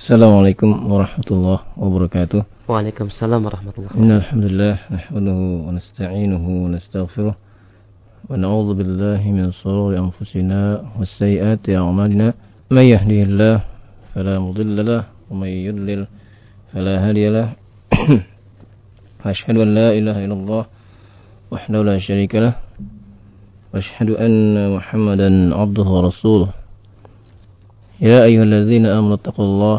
Assalamualaikum warahmatullahi wabarakatuh. Waalaikumsalam warahmatullahi wabarakatuh. Innalhamdulillah nahmaduhu wa nasta'inuhu wa nastaghfiruh wa na'udzu billahi min shururi anfusina wa sayyiati a'malina. May yahdihillahu fala mudilla lahu wa may yudlil fala hadiya lahu. Ashhadu an la ilaha illallah wahdahu la syarika lahu wa ashhadu anna Muhammadan 'abduhu wa rasuluh. يا أيها الذين آمنوا اتقوا الله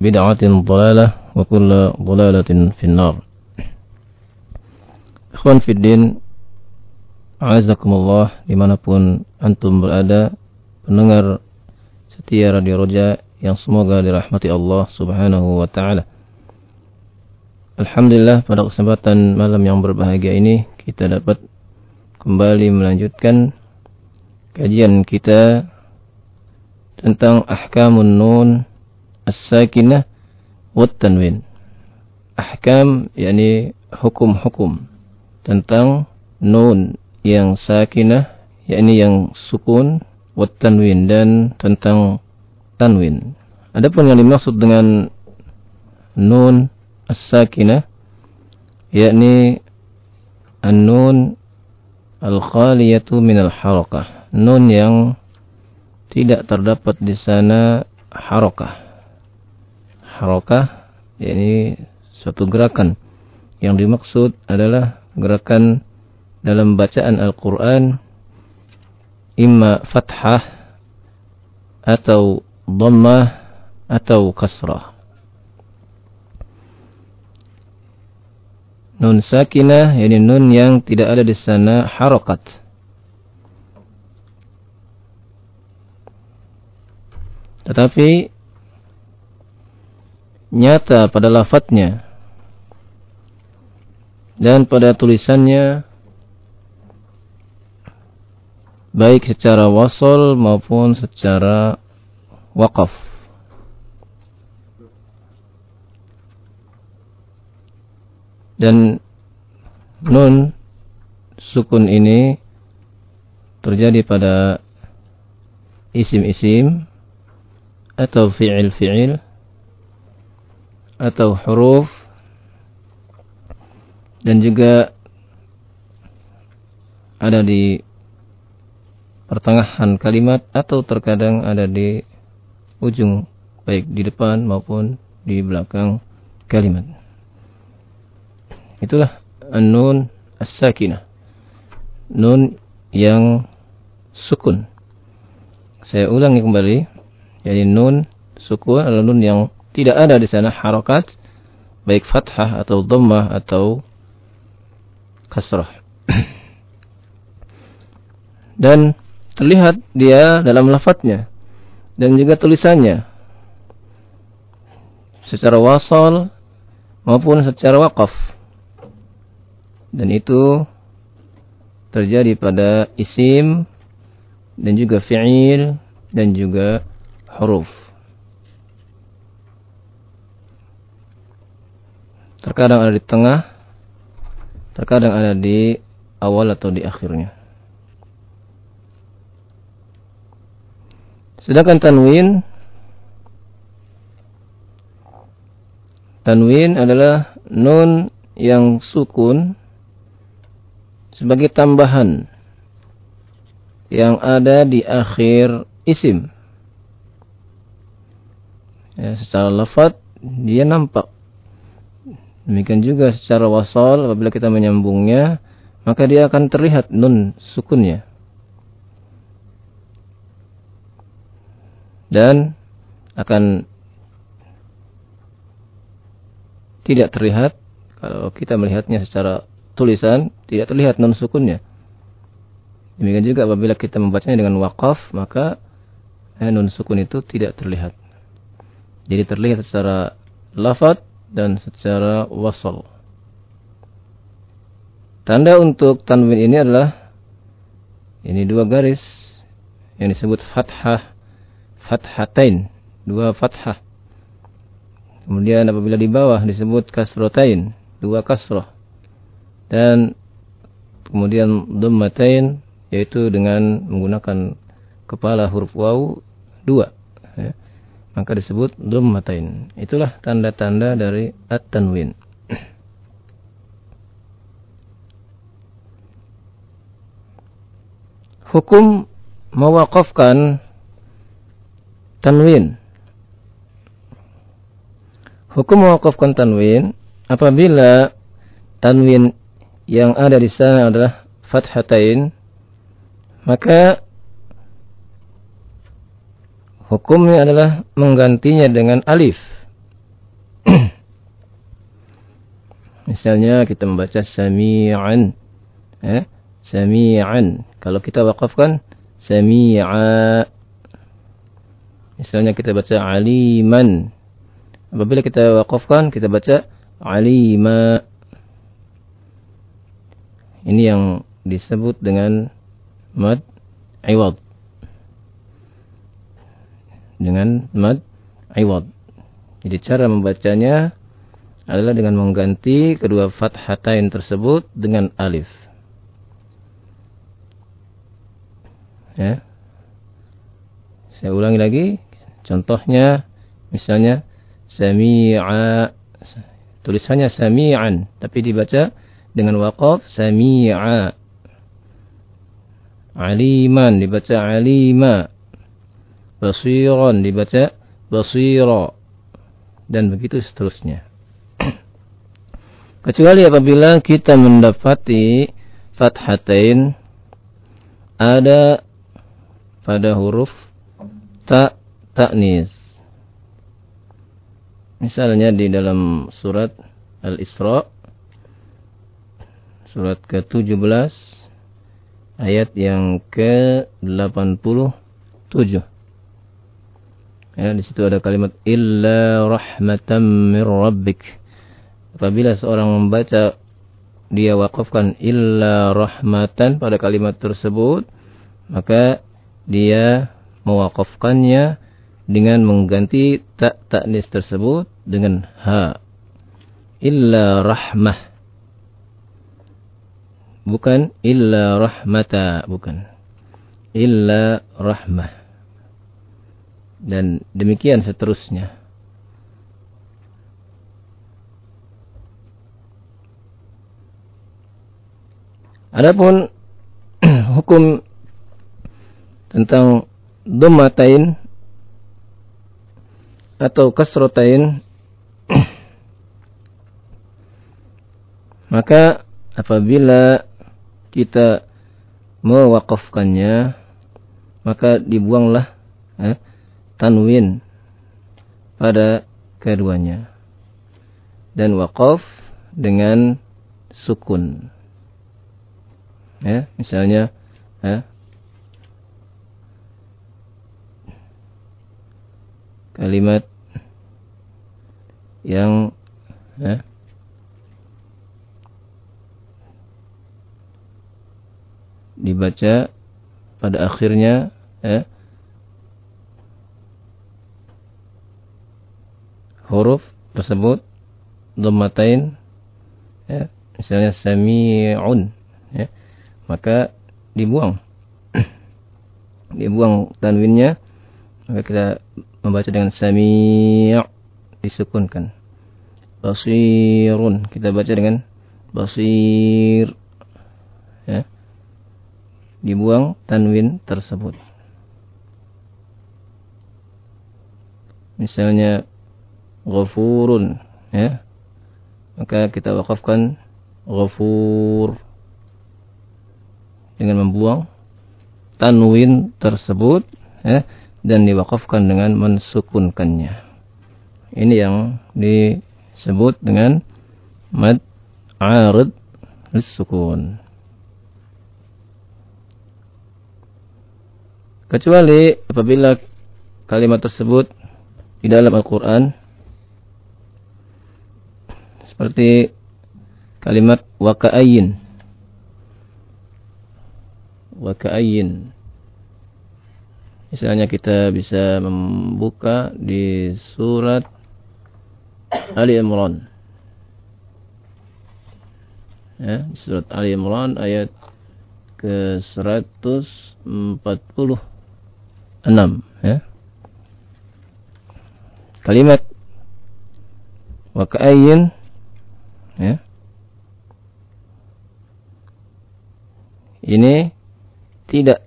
bid'atin dhalalah wa kullu dhalalatin finnar. Ikhwan fiddin, azakumullah di mana pun antum berada, pendengar setia Radio Roja yang semoga dirahmati Allah subhanahu wa ta'ala. Alhamdulillah pada kesempatan malam yang berbahagia ini kita dapat kembali melanjutkan kajian kita tentang ahkamun nun as-sakinah wa tanwin. Ahkam yakni hukum-hukum tentang nun yang sakinah yakni yang sukun wa tanwin dan tentang tanwin. Adapun yang dimaksud dengan nun as-sakinah yakni an-nun al-khaliyatu min al-harakah. Nun yang tidak terdapat di sana harakah harokah yakni suatu gerakan. Yang dimaksud adalah gerakan dalam bacaan Al-Quran imma fathah atau dhammah atau kasrah. Nun sakinah yakni nun yang tidak ada di sana harokat. Tetapi nyata pada lafadznya dan pada tulisannya baik secara wasol maupun secara wakaf. Dan nun sukun ini terjadi pada isim-isim atau fi'il-fi'il atau huruf dan juga ada di pertengahan kalimat atau terkadang ada di ujung baik di depan maupun di belakang kalimat. Itulah an-nun as-sakinah. Nun yang sukun. Saya ulangi kembali. Jadi nun sukun adalah nun yang tidak ada di sana harokat baik fathah atau dhammah atau kasrah. dan terlihat dia dalam lafadznya dan juga tulisannya secara wasal maupun secara wakaf. Dan itu terjadi pada isim dan juga fi'il dan juga huruf. Terkadang ada di tengah, terkadang ada di awal atau di akhirnya. Sedangkan tanwin Tanwin adalah nun yang sukun sebagai tambahan yang ada di akhir isim. Ya, secara lafaz dia nampak Demikian juga secara wasal apabila kita menyambungnya maka dia akan terlihat nun sukunnya. Dan akan tidak terlihat kalau kita melihatnya secara tulisan tidak terlihat nun sukunnya. Demikian juga apabila kita membacanya dengan wakaf maka eh, nun sukun itu tidak terlihat. Jadi terlihat secara lafad dan secara wasal. Tanda untuk tanwin ini adalah ini dua garis yang disebut fathah fathatain, dua fathah. Kemudian apabila di bawah disebut kasrotain, dua kasroh. Dan kemudian dhammatain yaitu dengan menggunakan kepala huruf waw dua. Ya maka disebut dhammatain. Itulah tanda-tanda dari at-tanwin. Hukum mewakafkan tanwin. Hukum mewakafkan tanwin apabila tanwin yang ada di sana adalah fathatain maka Hukumnya adalah menggantinya dengan alif. Misalnya kita membaca sami'an. Eh? Sami'an. Kalau kita wakafkan sami'a. Misalnya kita baca aliman. Apabila kita wakafkan kita baca alima. Ini yang disebut dengan mad iwad dengan mad iwad. Jadi cara membacanya adalah dengan mengganti kedua fathatain tersebut dengan alif. Ya. Saya ulangi lagi. Contohnya misalnya sami'a tulisannya sami'an tapi dibaca dengan waqaf sami'a. Aliman dibaca alima basiran dibaca basira dan begitu seterusnya. Kecuali apabila kita mendapati fathatain ada pada huruf ta taknis. Misalnya di dalam surat Al-Isra surat ke-17 ayat yang ke-87 Ya, di situ ada kalimat illa rahmatan mir rabbik. Apabila seorang membaca dia wakafkan illa rahmatan pada kalimat tersebut, maka dia mewakafkannya dengan mengganti tak taknis tersebut dengan ha. Illa rahmah. Bukan illa rahmata, bukan. Illa rahmah dan demikian seterusnya. Adapun hukum tentang domatain atau kasrotain maka apabila kita mewakafkannya maka dibuanglah eh, tanwin pada keduanya. Dan waqaf dengan sukun. Ya misalnya ya, kalimat yang ya, dibaca pada akhirnya ya, huruf tersebut dhammatain ya, misalnya sami'un ya, maka dibuang. Dibuang tanwinnya maka kita membaca dengan sami' disukunkan. Basirun kita baca dengan basir ya. Dibuang tanwin tersebut. Misalnya ghafurun ya maka kita wakafkan ghafur dengan membuang tanwin tersebut ya, dan diwakafkan dengan mensukunkannya. Ini yang disebut dengan mad arid sukun. Kecuali apabila kalimat tersebut di dalam Al-Quran seperti kalimat waka'ayin waka'ayin misalnya kita bisa membuka di surat Ali Imran. Ya, surat Ali Imran ayat ke 146 ya. Kalimat wa ka'ayyin ya. Ini tidak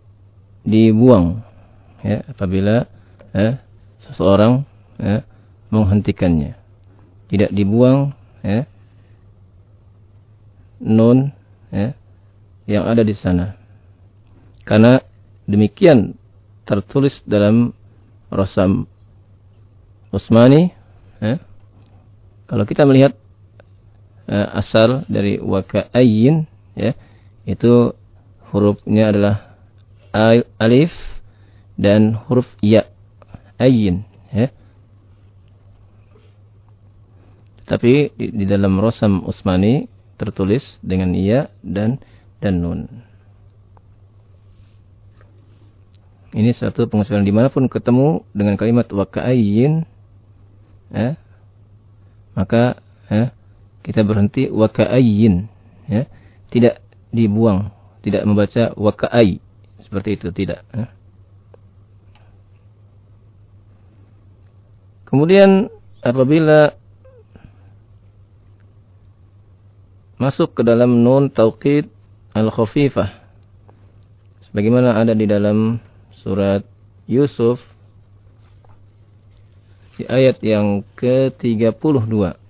dibuang ya apabila ya, seseorang ya, menghentikannya. Tidak dibuang ya, nun ya, yang ada di sana. Karena demikian tertulis dalam Rasam Usmani. Ya. Kalau kita melihat uh, asal dari waka'ayyin, ya, itu hurufnya adalah alif dan huruf ya, ayyin. Ya. Tapi di, di dalam Rasam Usmani tertulis dengan iya dan dan nun. Ini satu pengesalan di mana pun ketemu dengan kalimat waka'ayyin, ya, maka ya, kita berhenti waka'ayyin, ya, tidak dibuang, tidak membaca waka'ay seperti itu tidak. Ya. Kemudian apabila masuk ke dalam nun taukid al-khafifah sebagaimana ada di dalam surat Yusuf di ayat yang ke-32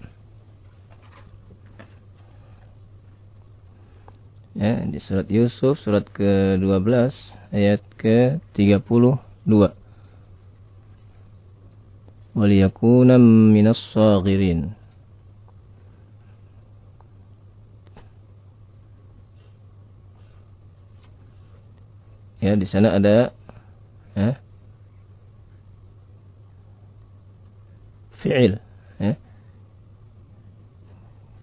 ya di surat Yusuf surat ke-12 ayat ke-32 waliyakuna minas saghirin Ya, di sana ada ya, fi'il ya.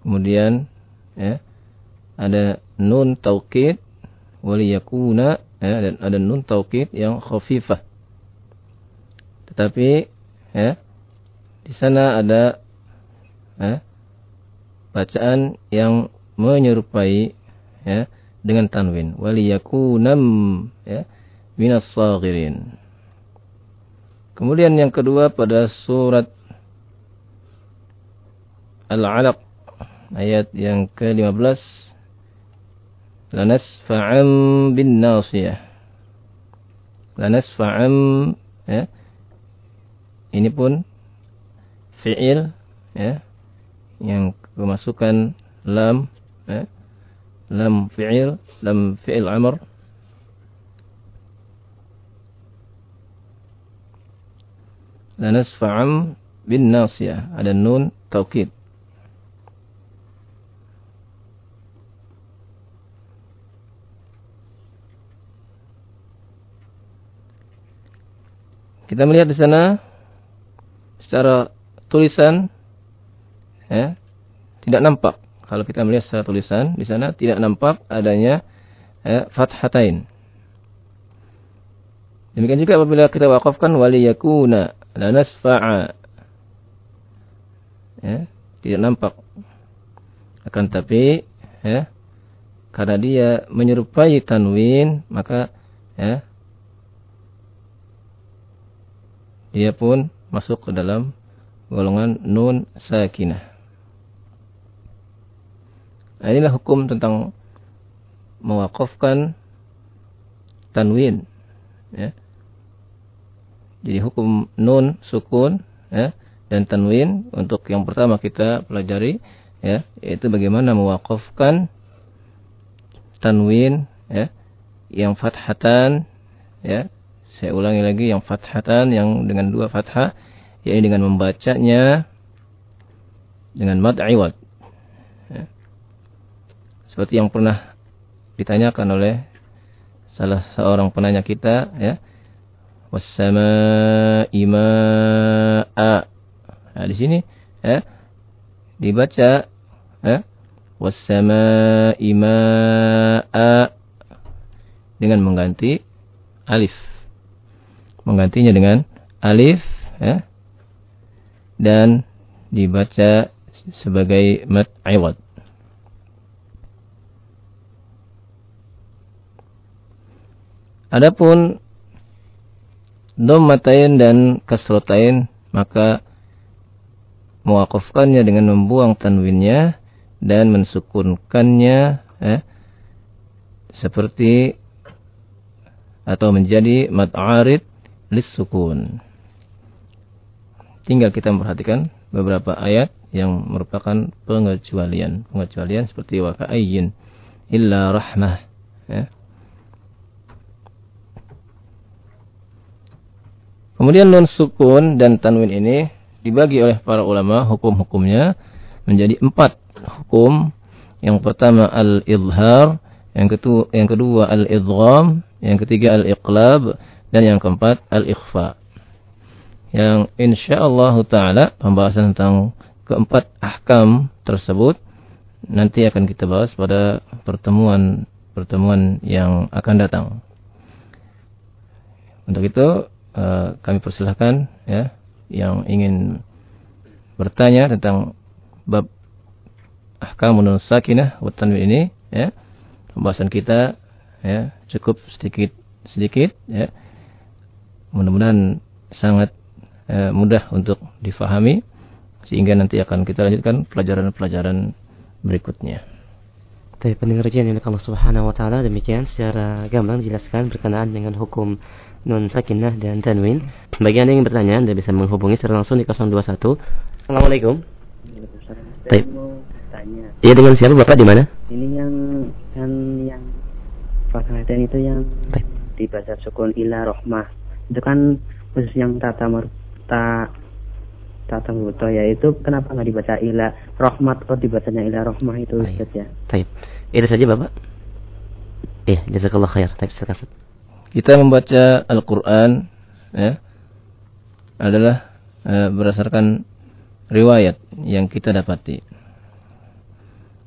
Kemudian ya, ada nun taukid waliyakuna ya, dan ada nun taukid yang khafifah. Tetapi ya, di sana ada ya, bacaan yang menyerupai ya, dengan tanwin. Waliyakunam ya minas saghirin kemudian yang kedua pada surat Al-Alaq ayat yang ke-15 lanasfa'am bin nasiyah lanasfa'am ya. Ini pun fi'il ya yang kemasukan lam ya. Lam fi'il lam fi'il amr. Lanasfa'am bin nasiyah ada nun taukid Kita melihat di sana secara tulisan ya, tidak nampak kalau kita melihat secara tulisan di sana tidak nampak adanya ya, fathatain. Demikian juga apabila kita wakafkan wali yakuna la nasfa'a. Ya, tidak nampak. Akan tapi ya, karena dia menyerupai tanwin maka ya, dia pun masuk ke dalam golongan nun sakinah. Nah, inilah hukum tentang mewakafkan tanwin. Ya. Jadi hukum nun sukun ya, dan tanwin untuk yang pertama kita pelajari ya yaitu bagaimana mewakafkan tanwin ya yang fathatan ya saya ulangi lagi yang fathatan yang dengan dua fathah yaitu dengan membacanya dengan mad iwad ya. seperti yang pernah ditanyakan oleh salah seorang penanya kita ya. Wassama'i ma'a nah di sini ya dibaca ya. Wassama'i ma'a dengan mengganti alif. Menggantinya dengan alif ya. Dan dibaca sebagai mat iwad. Adapun dommatain dan kasrotain maka mewakafkannya dengan membuang tanwinnya dan mensukunkannya eh, seperti atau menjadi mad arid sukun. Tinggal kita memperhatikan beberapa ayat yang merupakan pengecualian. Pengecualian seperti wa ka'ayyin illa rahmah. Ya. Kemudian nun sukun dan tanwin ini dibagi oleh para ulama hukum-hukumnya menjadi empat hukum. Yang pertama al-izhar, yang kedua, yang kedua al-idgham, yang ketiga al-iqlab dan yang keempat al-ikhfa. Yang insyaallah taala pembahasan tentang keempat ahkam tersebut nanti akan kita bahas pada pertemuan pertemuan yang akan datang. Untuk itu uh, kami persilahkan ya yang ingin bertanya tentang bab ahkamun sakinah wa ini ya pembahasan kita ya cukup sedikit sedikit ya mudah-mudahan sangat eh, mudah untuk difahami sehingga nanti akan kita lanjutkan pelajaran-pelajaran berikutnya. Tapi pendengar yang Allah Subhanahu wa taala demikian secara gamblang dijelaskan berkenaan dengan hukum nun sakinah dan tanwin. Bagi Anda yang bertanya, Anda bisa menghubungi secara langsung di 021. Assalamualaikum. Baik. Iya dengan siapa Bapak di mana? Ini yang kan yang Fathahatan itu yang dibaca sukun ila rohmah itu kan khusus yang tata ta tata muto ya itu kenapa nggak dibaca ila rohmat kok dibacanya ila rohmah itu Ustaz ya Taib. Itu saja Bapak. Iya, jazakallah khair. Taib silakan. Kita membaca Al-Qur'an ya adalah e, berdasarkan riwayat yang kita dapati.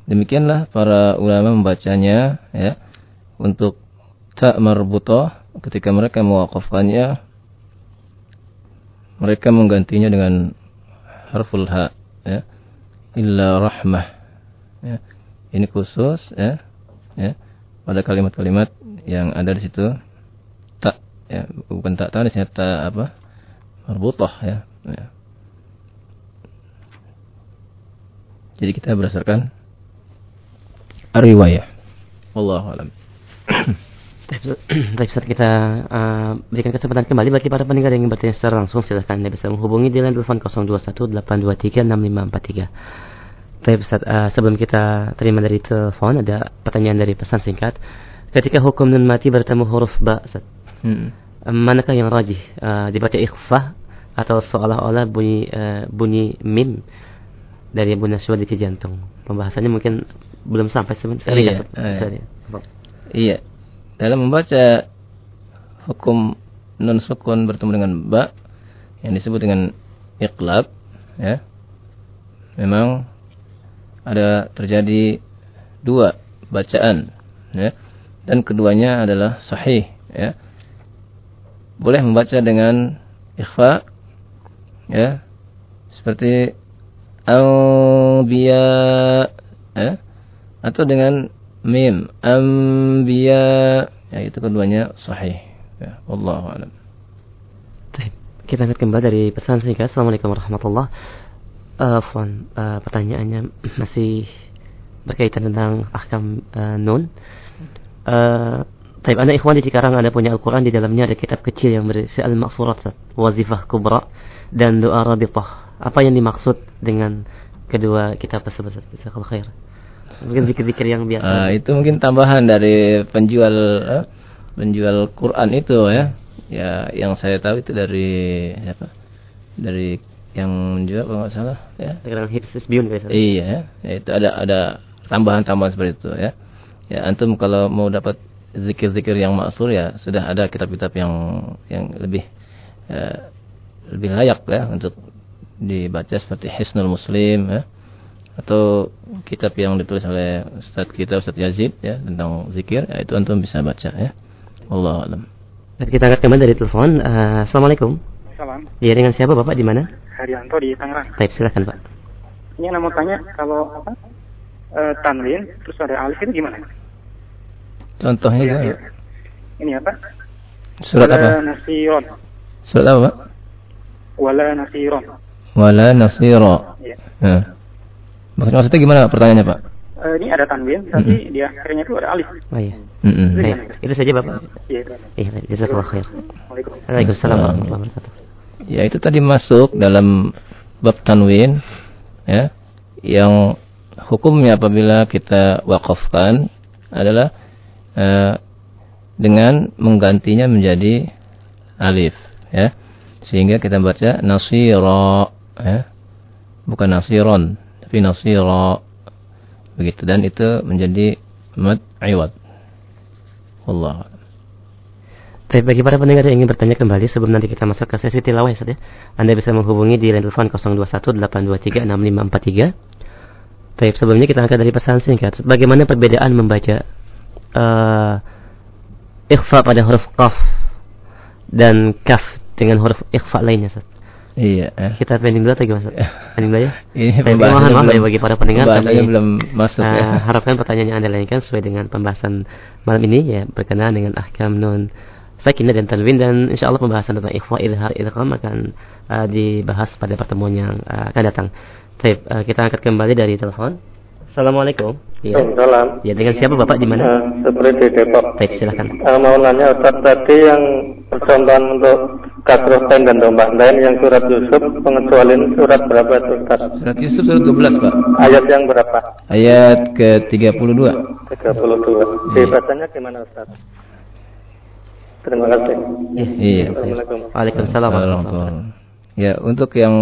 Demikianlah para ulama membacanya ya untuk tak marbutah ketika mereka mewakafkannya mereka menggantinya dengan harful ha ya. Illa rahmah ya. Ini khusus ya ya. Pada kalimat-kalimat yang ada di situ tak ya. Bukan tak tak sini tak apa? Marbutah ya, ya. Jadi kita berdasarkan riwayah. Allah alam Baik, saat kita uh, berikan kesempatan kembali bagi para pendengar yang ingin bertanya secara langsung silahkan Anda bisa menghubungi di line telepon 0218236543. Tapi Ustaz, uh, sebelum kita terima dari telepon ada pertanyaan dari pesan singkat. Ketika hukum nun mati bertemu huruf ba, Ustaz, hmm. manakah yang rajih? Uh, dibaca ikhfa atau seolah-olah bunyi uh, bunyi mim dari Abu Naswa di jantung? Pembahasannya mungkin belum sampai sebentar. Iya, iya. iya dalam membaca hukum non sukun bertemu dengan ba yang disebut dengan iqlab ya memang ada terjadi dua bacaan ya dan keduanya adalah sahih ya. Boleh membaca dengan ikhfa ya seperti anbiya ya atau dengan mim anbiya. Ya itu keduanya sahih. Ya wallahu alam. Kita angkat kembali dari pesan singkat. Assalamualaikum warahmatullahi wabarakatuh uh, pertanyaannya masih berkaitan tentang ahkam uh, nun. Uh, Taib anda ikhwan di Cikarang ada punya Al-Quran di dalamnya ada kitab kecil yang berisi Al-Maqsurat Wazifah Kubra dan Doa Rabitah apa yang dimaksud dengan kedua kitab tersebut Jazakallah khair. Mungkin pikir-pikir yang biasa. Uh, itu mungkin tambahan dari penjual uh, penjual Quran itu ya. Ya, yang saya tahu itu dari apa? Dari yang menjual kalau nggak salah ya. Dengan Hibsbiun biasa. Iya, ya, itu ada ada tambahan-tambahan seperti itu ya. Ya, antum kalau mau dapat zikir-zikir yang maksur ya sudah ada kitab-kitab yang yang lebih uh, lebih layak ya untuk dibaca seperti Hisnul Muslim ya atau kitab yang ditulis oleh Ustaz kita Ustaz Yazid ya tentang zikir ya, itu antum bisa baca ya. Allah alam. Dan kita angkat kembali dari telepon. Uh, Assalamualaikum. Salam. Ya dengan siapa Bapak di mana? Haryanto di Tangerang. Baik, silakan Pak. Ini mau tanya kalau apa? Uh, tanwin terus ada alif itu gimana? Contohnya ya, ya. Ini apa? Surat Wala apa? Nasiron. Surat apa, Pak? Wala Nasiron. Wala Nasiro. Iya. Nah. Maksudnya gimana pertanyaannya Pak? Uh, ini ada tanwin, tapi mm -hmm. di akhirnya itu ada alif. Oh iya. Mm -hmm. Baik, itu saja Bapak. Iya, itu. Iya, jazakallah khair. Waalaikumsalam. Waalaikumsalam warahmatullahi wabarakatuh. Ya, itu tadi masuk dalam bab tanwin ya yang hukumnya apabila kita wakafkan adalah uh, dengan menggantinya menjadi alif ya sehingga kita baca nasira ya bukan nasiron tapi nasira begitu dan itu menjadi mad iwad Allah Baik, bagi para pendengar yang ingin bertanya kembali sebelum nanti kita masuk ke sesi tilawah ya, Anda bisa menghubungi di line telepon 0218236543. Baik, sebelumnya kita angkat dari pesan singkat. Bagaimana perbedaan membaca uh, ikhfa pada huruf qaf dan kaf dengan huruf ikhfa lainnya, Ustaz? Iya. Eh. Kita pending dulu atau gimana? Pending dulu ya. Ini pembahasan mohon maaf bagi para pendengar tapi belum masuk uh, ya. Harapkan pertanyaan yang Anda lainkan sesuai dengan pembahasan malam ini ya berkenaan dengan ahkam nun sakinah dan tanwin dan insya Allah pembahasan tentang ikhwa idhar idgham akan uh, dibahas pada pertemuan yang uh, akan datang. Baik, uh, kita angkat kembali dari telepon. Assalamualaikum. Ya. Salam. Ya, dengan siapa Bapak di mana? Uh, seperti di Depok. Baik, silakan. Uh, mau nanya Ustaz tadi yang percontohan untuk kasroh tain dan domba lain yang surat Yusuf pengecualian surat berapa itu Ustaz? Surat Yusuf surat 12, Pak. Ayat yang berapa? Ayat ke-32. 32. Di bacanya gimana Ustaz? Terima kasih. Ya, iya. Assalamualaikum. Waalaikumsalam. Ya, untuk yang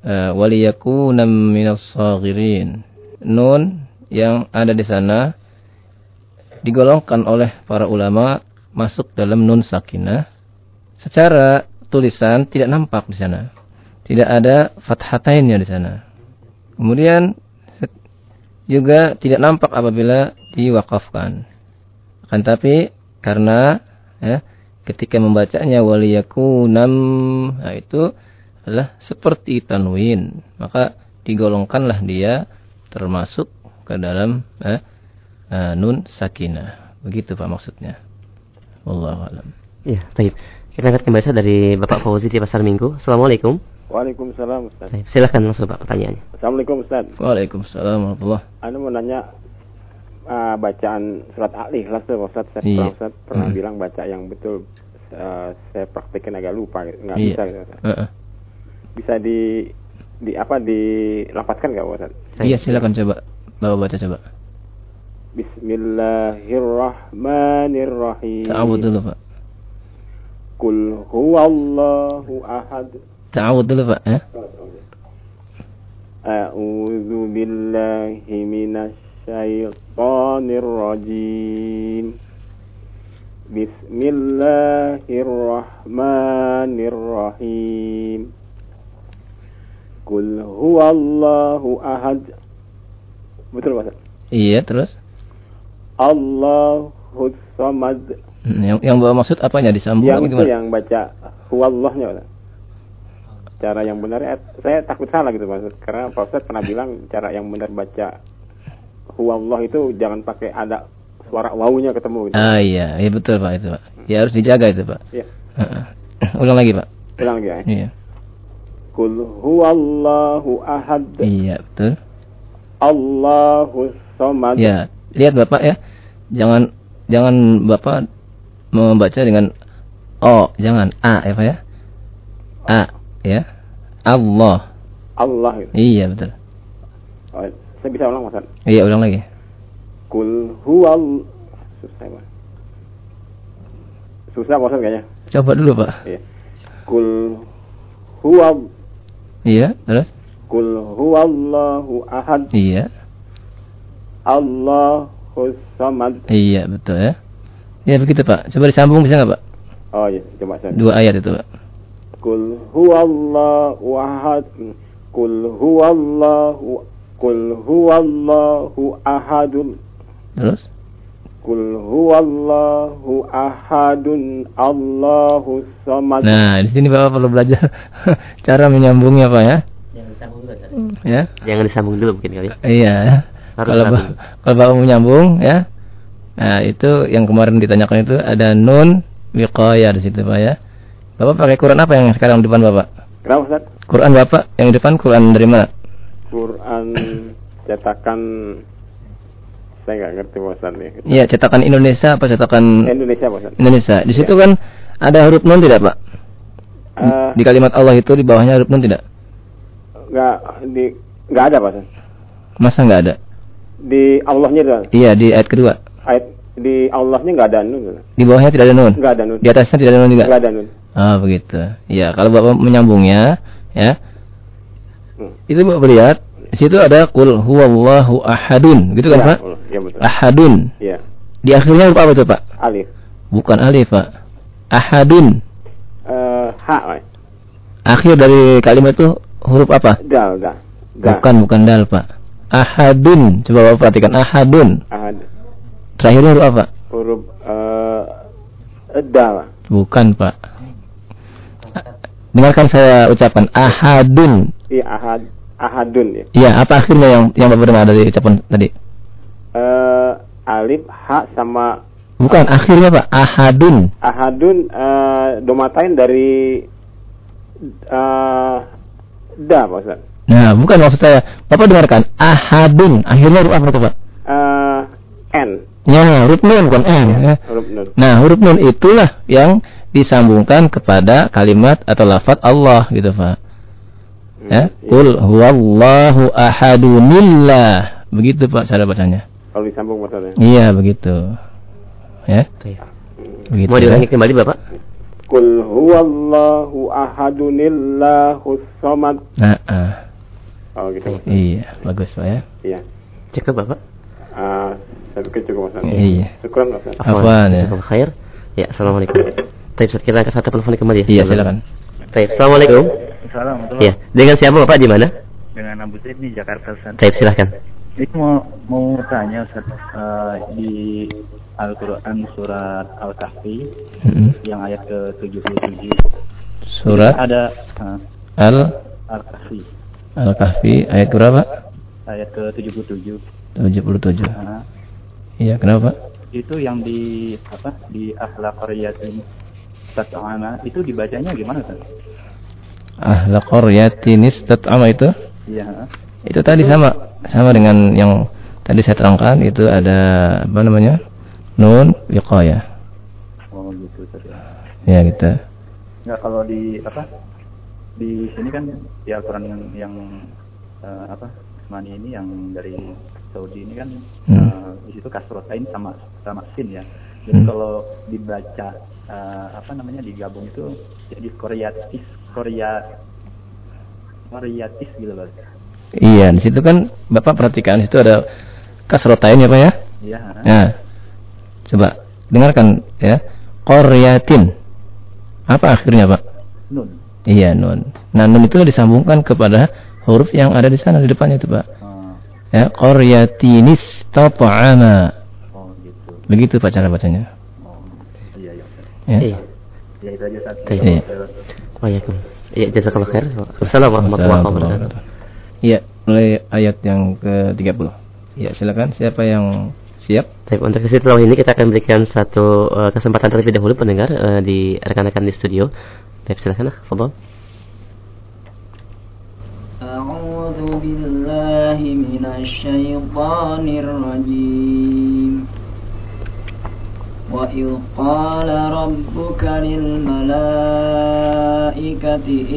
uh, waliyakunam minas saghirin. Nun yang ada di sana digolongkan oleh para ulama masuk dalam nun sakinah. Secara tulisan tidak nampak di sana. Tidak ada fathatainnya di sana. Kemudian juga tidak nampak apabila diwakafkan. Akan tapi karena ya, ketika membacanya waliyakunam nah itu adalah seperti tanwin maka digolongkanlah dia termasuk ke dalam eh, uh, nun sakinah begitu pak maksudnya Allah alam ya baik kita angkat kembali dari Bapak Fauzi di Pasar Minggu Assalamualaikum Waalaikumsalam Ustaz. Baik, silakan langsung Pak pertanyaannya. Assalamualaikum Ustaz. Waalaikumsalam warahmatullahi Anu mau nanya uh, bacaan surat Al-Ikhlas tuh Ustaz. Saya iya. pernah, Ustaz, pernah hmm. bilang baca yang betul uh, saya praktekkan agak lupa nggak iya. bisa gitu, Ustaz. Uh -uh. Bisa di di apa dilapatkan nggak Ustaz? Iya silakan coba bawa baca coba. Bismillahirrahmanirrahim. Ta'awud dulu Pak. Kul huwallahu ahad. Ta'awud dulu Pak ya. A'udzu billahi minasy syaithanir rajim. Bismillahirrahmanirrahim. Kul huwallahu ahad. Betul Pak? Iya, terus? Allahus samad. Hmm, yang yang bawa maksud apanya disambung yang itu yang baca huwallahnya Pak cara yang benar eh, saya takut salah gitu maksud karena Pak Ustadz pernah bilang cara yang benar baca huwallah itu jangan pakai ada suara wawunya ketemu gitu. Ah iya, iya betul Pak itu Pak. Ya harus dijaga itu Pak. Iya. Ulang lagi Pak. Ulang lagi ya. Iya. Kul huwallahu ahad. Iya betul. Allahu somad. Ya, lihat Bapak ya. Jangan jangan Bapak membaca dengan O, jangan A ya Pak ya. A ya. Allah. Allah. Iya betul. Oh, saya bisa ulang Ustaz? Iya, ulang lagi. Kul huwal susah Pak. Susah Ustaz kayaknya. Coba dulu, Pak. Iya. Kul huwa Iya, terus? Kul huwallahu ahad. Iya. Allahus samad. Iya, betul ya. Ya begitu, Pak. Coba disambung bisa nggak, Pak? Oh iya, coba saya. Dua ayat itu, Pak. Kul huwallahu ahad. Kul huwallahu Kul huwallahu ahadun. Terus? Kul huwallahu ahadun Allahu samad. Nah, di sini Bapak perlu belajar cara menyambungnya, Pak ya. Jangan disambung dulu, Ya. Jangan disambung dulu mungkin kali. Iya. Harus kalau ba kalau Bapak menyambung ya. Nah, itu yang kemarin ditanyakan itu ada nun wiqayah di situ, Pak ya. Bapak pakai Quran apa yang sekarang di depan Bapak? Kenapa Ustaz? Quran Bapak yang di depan Quran dari mana? Quran cetakan saya nggak ngerti Ustaz nih. Iya, cetakan Indonesia apa cetakan Indonesia Ustaz? Indonesia. Di situ kan ada huruf nun tidak, Pak? Uh, di kalimat Allah itu di bawahnya huruf nun tidak? Nggak di nggak ada Pak Ustaz. Masa nggak ada? Di Allahnya ada. Iya, di ayat kedua. Ayat di Allahnya nggak ada nun. Di bawahnya tidak ada nun. Nggak ada nun. Di atasnya tidak ada nun juga. Nggak ada nun. Ah, begitu. Ya, kalau Bapak menyambungnya, ya. Hmm. Itu Bapak lihat, di situ ada qul huwallahu ahadun, gitu kan, ya, Pak? Ya, betul. Ahadun. Iya. Di akhirnya huruf apa itu, Pak? Alif. Bukan alif, Pak. Ahadun. Eh, ha, Pak. Akhir dari kalimat itu huruf apa? Dal, dal. dal. Bukan, bukan dal, Pak. Ahadun. Coba Bapak perhatikan ahadun. Ahad. Terakhirnya huruf apa? Huruf eh dal. Bukan, Pak. Dengarkan saya ucapan ahadun. Iya, ahad. Ahadun ya. Iya, apa akhirnya yang yang Bapak dengar dari ucapan tadi? Eh alif, ha sama Bukan, akhirnya Pak, ahadun. ahadun eh domatain dari eh da, Pak Ustaz. Nah, bukan maksud saya. Bapak dengarkan, ahadun. Akhirnya huruf apa tuh, Pak? Eh n. Ya, huruf nun bukan n. Ya. Huruf nun. Nah, huruf nun itulah yang disambungkan kepada kalimat atau lafaz Allah gitu, Pak. Ya, Hmm, Qul huwallahu ahadunillah. Begitu, Pak, cara bacanya. Kalau disambung maksudnya. Iya, begitu. Ya. Begitu. Mau diulangi ya. kembali Bapak? Kul huwallahu ahadunillahu samad. Nah, ah. Oh gitu. iya, bagus, Pak ya. Iya. Cukup Bapak? Ah, saya pikir cukup Ustaz. Iya. Syukran Ustaz. Apaan ya? Jazakallah khair. Ya, Assalamualaikum. Baik, Ustaz, kita angkat satu telepon kembali ya. Iya, silakan. Baik, Assalamualaikum. Assalamualaikum. Ya, dengan siapa Bapak di mana? Dengan Abu Zaid di Jakarta. Baik, silahkan. Ini mau mau tanya Ustaz eh, di Al-Qur'an surat Al-Kahfi Mm-mm. yang ayat ke-77 Surat ada eh, Al Al-Kahfi Al-Kahfi ayat berapa? ayat ke-77. 77. Nah, Iya, kenapa? itu yang di apa di akhlak qaryatin tat'ana itu dibacanya gimana Ustaz? Ahla qaryatin istat'ama itu? Iya. Itu tadi sama sama dengan yang tadi saya terangkan itu ada apa namanya? Nun wiqayah. Oh gitu ya. Ya gitu. Enggak kalau di apa? Di sini kan di Al-Qur'an yang yang eh, apa? Mani ini yang dari Saudi ini kan Hmm. eh, di situ kasrotain sama sama sin ya. Jadi Hmm. kalau dibaca eh, apa namanya digabung itu jadi Koreatis Korea Koreatis gitu loh. Iya, di situ kan Bapak perhatikan di situ ada kasrotain ya Pak ya? Iya. Nah, coba dengarkan ya. Qaryatin. Apa akhirnya Pak? Nun. Iya nun. Nah nun itu disambungkan kepada huruf yang ada di sana di depannya itu pak. Oh, Ya qaryatinis tat'ama. oh gitu. Begitu pak cara bacanya. Oh, iya iya. Ya. Iya. Ya itu aja satu. Iya. Waalaikum. Iya, jazakallah khair. Assalamualaikum warahmatullahi wabarakatuh. Iya, mulai ayat yang ke-30. Ya, silakan siapa yang siap? Baik, untuk sesi terawih ini kita akan berikan satu eh, kesempatan terlebih dahulu pendengar eh, di rekan-rekan di studio. Baik, silakan lah, fadhol. أعوذ بالله من الشيطان الرجيم وإذ قال ربك للملائكة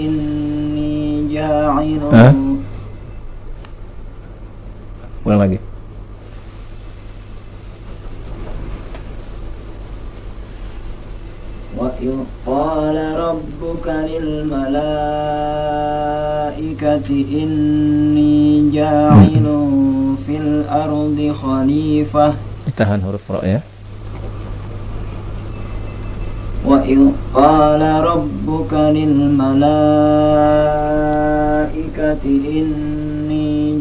إني جاعل ها؟ ulang lagi وإذ قال ربك للملائكة إني جاعل في الأرض خليفة tahan huruf ra ya وإذ قال ربك للملائكة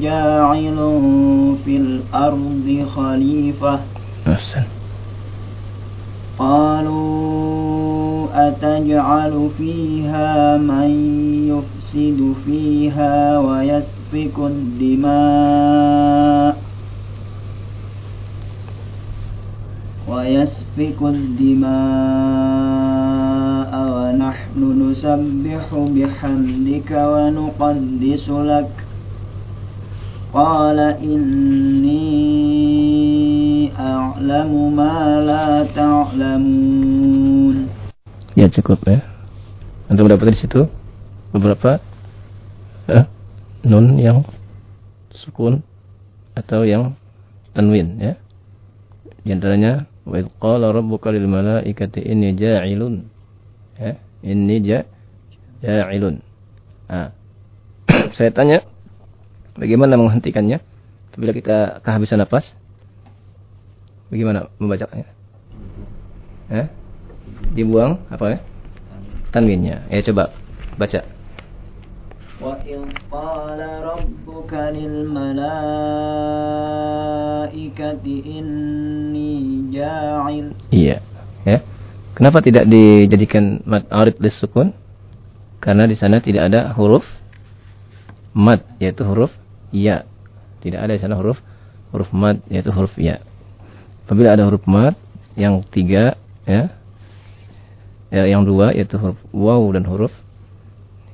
جاعل في الأرض خليفة. أحسن قالوا أتجعل فيها من يفسد فيها ويسفك الدماء ويسفك الدماء ونحن نسبح بحمدك ونقدس لك. قال إني أعلم ما لا تعلمون Ya cukup ya. Untuk mendapatkan di situ beberapa eh, nun yang sukun atau yang tanwin ya. Di antaranya wa qala rabbuka lil malaikati inni ja'ilun ya, inni ja ja'ilun. Nah, saya tanya bagaimana menghentikannya apabila kita kehabisan nafas? Bagaimana membacanya? Eh? Dibuang apa ya? Tanwinnya. Ya coba baca. وإذ قال ربك للملائكة إني جاعل Iya, ya. Kenapa tidak dijadikan mad arid sukun? Karena di sana tidak ada huruf mad yaitu huruf ya. Tidak ada di sana huruf huruf mad yaitu huruf ya. Apabila ada huruf mad yang tiga ya, ya yang dua yaitu huruf waw dan huruf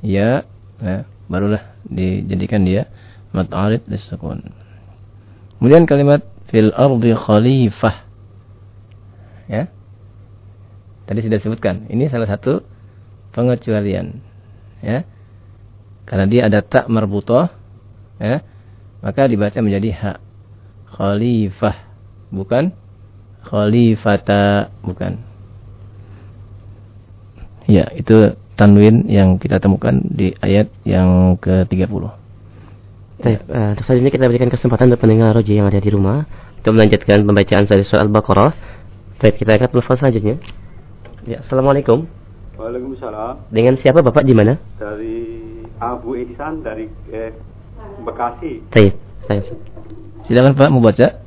ya ya, barulah dijadikan dia mad arid sukun. Kemudian kalimat fil ardi khalifah. Ya. Tadi sudah disebutkan, ini salah satu pengecualian. Ya. Karena dia ada tak marbutoh, ya. Maka dibaca menjadi ha. Khalifah, bukan khalifata, bukan. Ya, itu tanwin yang kita temukan di ayat yang ke-30. Baik, uh, selanjutnya kita berikan kesempatan untuk pendengar roji yang ada di rumah untuk melanjutkan pembacaan dari surah Al-Baqarah. Baik, kita akan telepon selanjutnya. Ya, Assalamualaikum. Waalaikumsalam. Dengan siapa Bapak di mana? Dari Abu Ihsan dari eh, Bekasi. Baik, saya. Silakan Pak mau baca.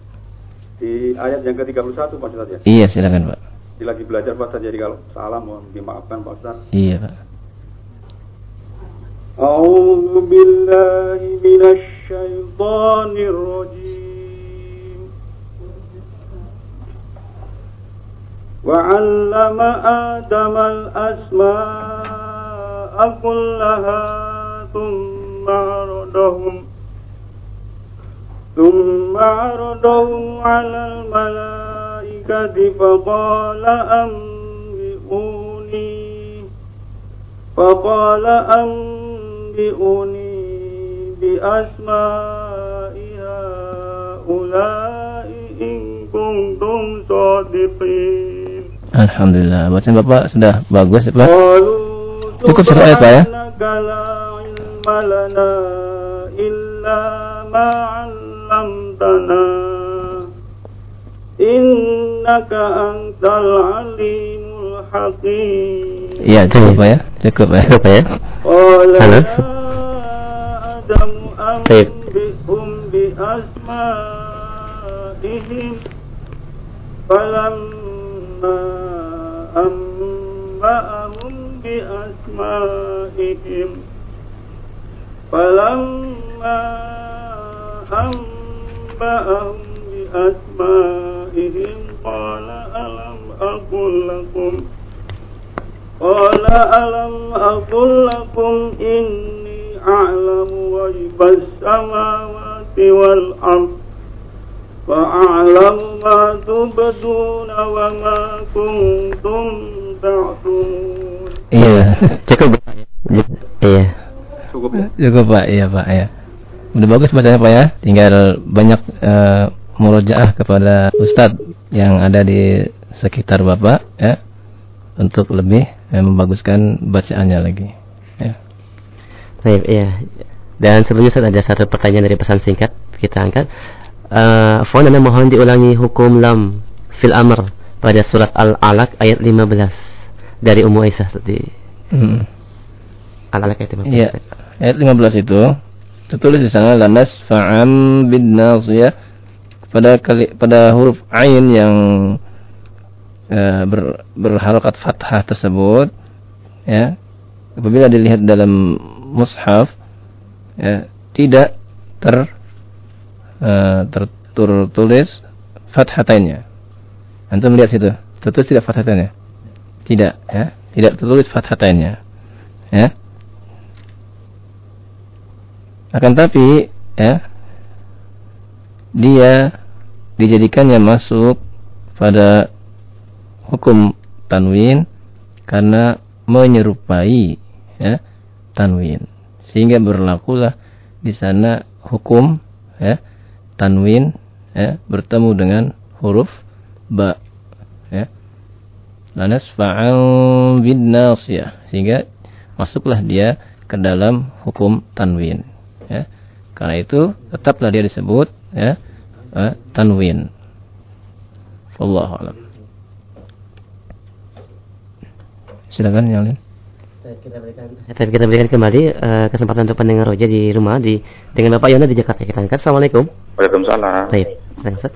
Di ayat yang ke-31 Pak Ustaz ya. Iya, silakan Pak. Di lagi belajar Pak Ustaz jadi kalau salah mohon dimaafkan Pak Ustaz. Iya, Pak. أعوذ بالله من الشيطان الرجيم وعلم آدم الأسماء كلها ثم عرضهم ثم عرضهم على الملائكة فقال أنبئوني فقال أنبئوني بأسماء هؤلاء إن كنتم صادقين Alhamdulillah. Bacaan Bapak sudah bagus, Pak. Cukup satu ayat, Pak ya. لا علم لنا إلا ما علمتنا إنك أنت العليم الحكيم Iya, cukup Pak ya. Cukup Pak. Cukup ya. قال Halo. يا آدم طيب. أنبئهم بأسمائهم فلما أنبأهم بأسمائهم فلما أنبأهم بأسمائهم قال ألم أقل لكم قال ألم أقل لكم إني أعلم غيب السماوات والأرض وأعلم ما تبدون وما كنتم تعتمون Iya, Cukup. Iya. Cukup ya? cukup Pak. Iya Pak ya. Udah bagus bacanya Pak ya. Tinggal banyak uh, murojaah kepada Ustadz yang ada di sekitar Bapak ya. untuk lebih eh, membaguskan bacaannya lagi. Ya. Baik, iya. Dan sebelumnya ada satu pertanyaan dari pesan singkat kita angkat. Uh, Fon Anda mohon diulangi hukum lam fil amr pada surat Al-Alaq ayat 15 dari Ummu Aisyah tadi. Hmm. Al-Alaq ayat 15. Iya. Ayat 15 itu tertulis di sana lanas fa'am bin nasiyah pada kali pada huruf ain yang uh, ber, berharokat fathah tersebut ya apabila dilihat dalam mushaf ya tidak ter uh, tertulis fathatainnya. Antum melihat situ tertulis tidak fathatainnya? Tidak ya tidak tertulis fathatainnya ya akan tapi ya dia dijadikannya masuk pada hukum tanwin karena menyerupai ya, tanwin sehingga berlakulah di sana hukum ya, tanwin ya, bertemu dengan huruf ba ya. Lanas fa'al bin sehingga masuklah dia ke dalam hukum tanwin. Karena itu tetaplah dia disebut ya, eh, tanwin. Allah alam. Silakan yang lain. Kita berikan, kita berikan kembali uh, kesempatan untuk pendengar roja di rumah di dengan Bapak Yona di Jakarta kita angkat. Assalamualaikum. Waalaikumsalam. Baik, silakan Ustaz.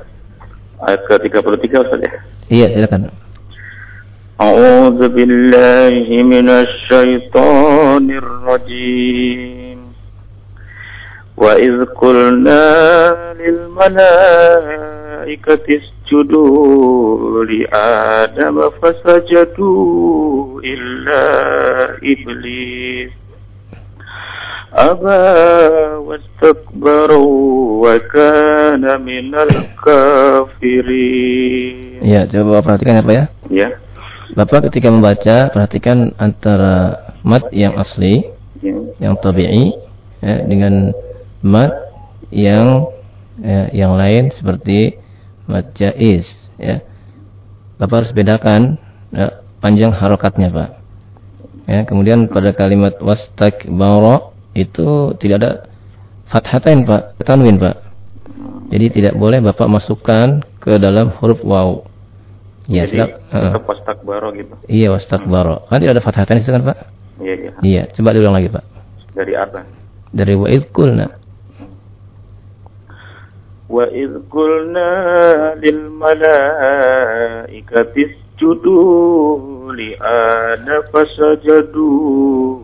Ayat ke-33 Ustaz ya. Iya, silakan. A'udzu billahi. وإذ قلنا للملائكة اسجدوا لآدم فسجدوا إلا إبليس أبى واستكبر وكان من الكافرين Ya, coba perhatikan ya Pak ya. Ya. Bapak ketika membaca perhatikan antara mat yang asli, ya. yang tabi'i ya, dengan mat yang ya, yang lain seperti mat jaiz ya. Bapak harus bedakan ya, panjang harokatnya Pak. Ya, kemudian pada kalimat wastakbara itu tidak ada fathatain Pak, tanwin Pak. Jadi tidak boleh Bapak masukkan ke dalam huruf waw. Ya, Jadi, tetap uh, wastakbara gitu. Iya, wastakbara. Kan tidak ada fathatain itu kan Pak? Iya, iya. Iya, coba diulang lagi Pak. Dari apa? Dari wa'id kulna. وإذ قلنا للملائكة اسجدوا لآدم فسجدوا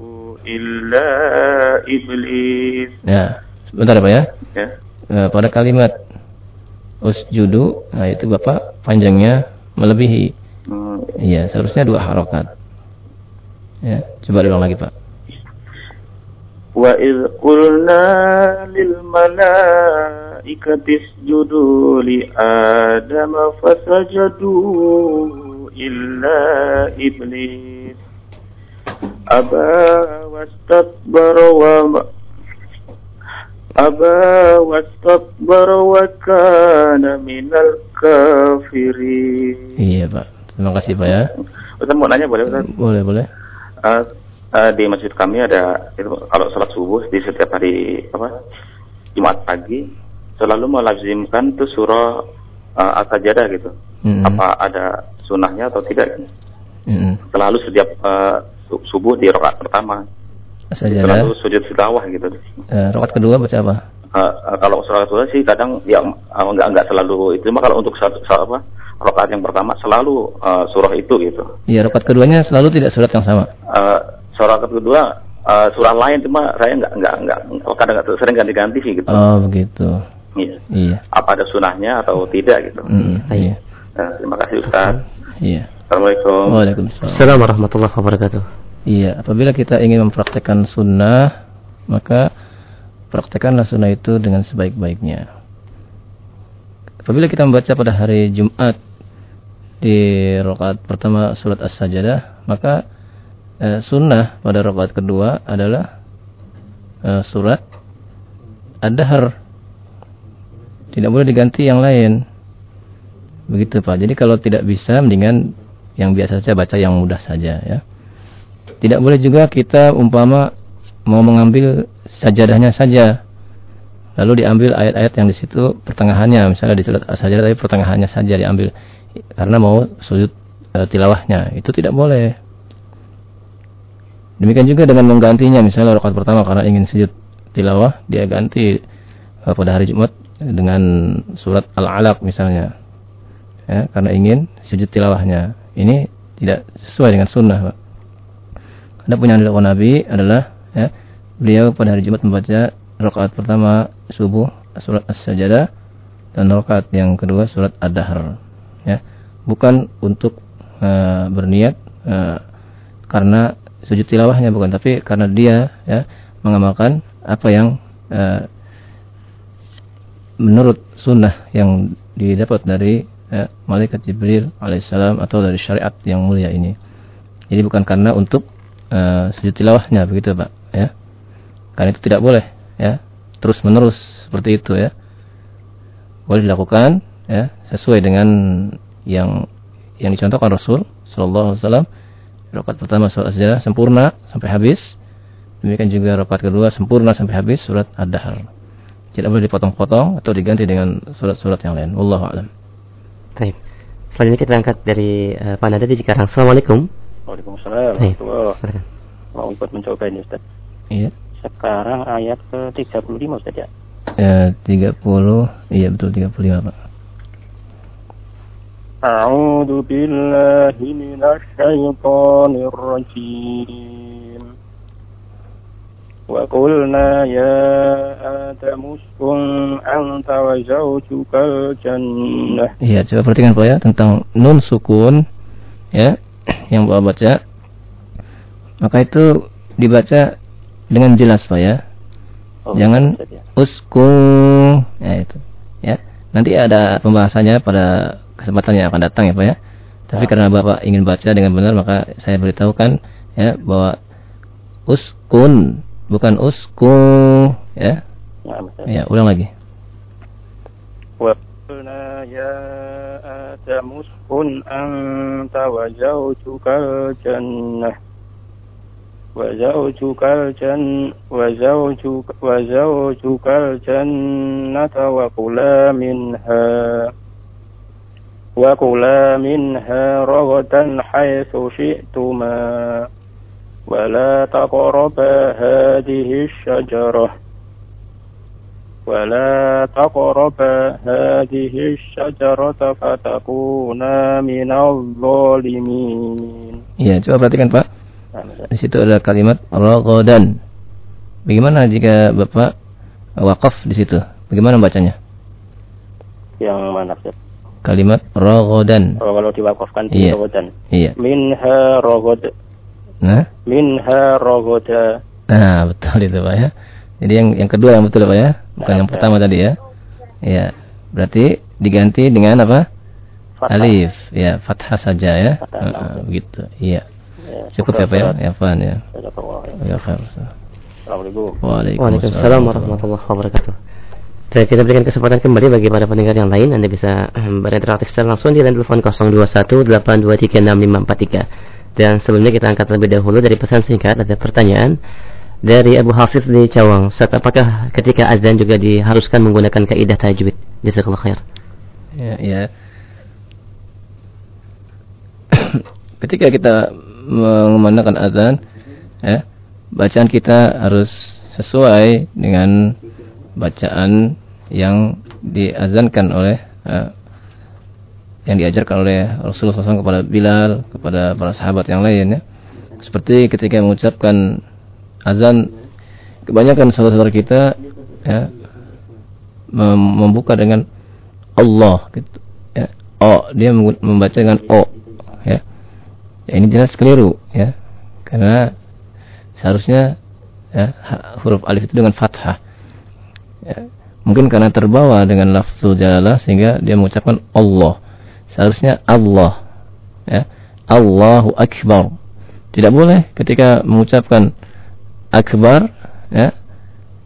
إلا إبليس Ya, sebentar Pak ya. Ya. Nah, pada kalimat usjudu, nah itu Bapak panjangnya melebihi. Hmm. Iya, seharusnya dua harokat. Ya, coba diulang lagi Pak. وإذ قلنا للملائكة اسجدوا لآدم فسجدوا إلا إبليس أبى واستكبر وما أبى واستكبر وكان من الكافرين Iya Pak, terima kasih Pak ya. Ustaz mau nanya boleh Ustaz? Boleh boleh. Uh, uh, di masjid kami ada itu kalau sholat subuh di setiap hari apa Jumat pagi selalu melazimkan tuh surah uh, Al-Sajdah gitu. Mm-hmm. Apa ada sunnahnya atau tidak? Mm-hmm. Selalu setiap uh, subuh di rakaat pertama. Sajadah. Selalu sujud tilawah gitu. Uh, rakaat kedua baca apa? Uh, uh, kalau sholat kedua sih kadang ya uh, enggak enggak selalu itu. Cuma kalau untuk satu apa rakaat yang pertama selalu uh, surah itu gitu. Iya, rakaat keduanya selalu tidak surat yang sama. Uh, surah kedua uh, surah lain cuma saya nggak nggak nggak kadang nggak sering ganti-ganti sih gitu. Oh begitu. Iya. iya. Apa ada sunahnya atau tidak gitu. Mm, iya. Nah, terima kasih Ustaz. Iya. Assalamualaikum. Waalaikumsalam. Assalamualaikum warahmatullahi wabarakatuh. Iya, apabila kita ingin mempraktekkan sunnah, maka praktekkanlah sunnah itu dengan sebaik-baiknya. Apabila kita membaca pada hari Jumat di rakaat pertama surat As-Sajdah, maka eh, sunnah pada rakaat kedua adalah eh, surat ad-dahr. Tidak boleh diganti yang lain. Begitu Pak. Jadi kalau tidak bisa mendingan yang biasa saja baca yang mudah saja ya. Tidak boleh juga kita umpama mau mengambil sajadahnya saja. Lalu diambil ayat-ayat yang di situ pertengahannya. Misalnya di surat sajadah tapi pertengahannya saja diambil karena mau sujud e, tilawahnya. Itu tidak boleh. Demikian juga dengan menggantinya. Misalnya rakaat pertama karena ingin sujud tilawah dia ganti e, pada hari Jumat dengan surat Al-Alaq misalnya. Ya, karena ingin sujud tilawahnya. Ini tidak sesuai dengan sunnah Pak. Ada punya dilakukan Nabi adalah ya, beliau pada hari Jumat membaca rakaat pertama subuh surat As-Sajadah dan rakaat yang kedua surat Ad-Dahr. Ya bukan untuk uh, berniat uh, karena sujud tilawahnya bukan tapi karena dia ya mengamalkan apa yang uh, menurut sunnah yang didapat dari ya, malaikat Jibril alaihissalam atau dari syariat yang mulia ini. Jadi bukan karena untuk uh, sujud tilawahnya begitu pak, ya. Karena itu tidak boleh, ya. Terus menerus seperti itu ya. Boleh dilakukan, ya, sesuai dengan yang yang dicontohkan Rasul Shallallahu Alaihi Wasallam. Rakaat pertama surat sejarah sempurna sampai habis. Demikian juga rakaat kedua sempurna sampai habis surat Ad-Dahr. Tidak boleh dipotong-potong atau diganti dengan surat-surat yang lain. Wallahu a'lam. Baik. Selanjutnya kita angkat dari uh, Pak Nada di Cikarang. Assalamualaikum. Waalaikumsalam. Hey, Mau ikut mencoba ini Ustaz. Iya. Sekarang ayat ke 35 Ustaz ya. Ya, 30. Iya betul 35 Pak. أعوذ بالله من الشيطان الرجيم وقلنا يا آدم اسكن أنت وزوجك الجنة Iya, coba perhatikan Pak ya tentang nun sukun ya yang Bapak baca. Maka itu dibaca dengan jelas Pak ya. Oh, Jangan ya. uskun ya itu. Ya. Nanti ada pembahasannya pada kesempatan yang akan datang ya Pak ya. Tapi ah. karena Bapak ingin baca dengan benar maka saya beritahukan ya bahwa uskun bukan usku ya. Ya, ulang lagi. Wa ya Adam uskun anta wa zawjukal jannah wa zawjukal jan wa zawjuk wa zawjukal jannata wa kula minha ولا تقربا هذه الشجرة ولا تقربا هذه الشجرة فتكونا من الظالمين Iya, coba perhatikan Pak. Di situ ada kalimat raghadan. Bagaimana jika Bapak wakaf di situ? Bagaimana bacanya? Yang mana, Ustaz? Kalimat raghadan. Oh, kalau diwakafkan iya. raghadan. Iya. Minha raghad Nah? Minha rogoda. Nah, betul itu Pak ya. Jadi yang yang kedua yang betul Pak ya, bukan nah, yang pertama tadi ya. Ya, berarti diganti dengan apa? Fathah. Alif, ya, fathah saja ya. Fathah, uh, begitu. Iya. Ya, Cukup ya Pak ya, ya Fan ya. Ya, Assalamualaikum. Waalaikumsalam warahmatullahi wabarakatuh. Dan kita berikan kesempatan kembali bagi para pendengar yang lain Anda bisa berinteraktif secara langsung di line telepon 021 823 6543. Dan sebelumnya kita angkat terlebih dahulu dari pesan singkat ada pertanyaan dari Abu Hafiz di Cawang. Saat apakah ketika azan juga diharuskan menggunakan kaidah tajwid? Jazakallah khair. Ya, ya. ketika kita mengumandangkan azan, ya, bacaan kita harus sesuai dengan bacaan yang diazankan oleh uh, yang diajarkan oleh Rasulullah SAW kepada Bilal, kepada para sahabat yang lain ya. Seperti ketika mengucapkan azan, kebanyakan saudara-saudara kita ya membuka dengan Allah gitu ya. O, dia membaca dengan O ya. ya ini jelas keliru ya. Karena seharusnya ya, huruf alif itu dengan fathah. Ya. Mungkin karena terbawa dengan lafzul jalalah sehingga dia mengucapkan Allah seharusnya Allah ya Allahu Akbar tidak boleh ketika mengucapkan akbar ya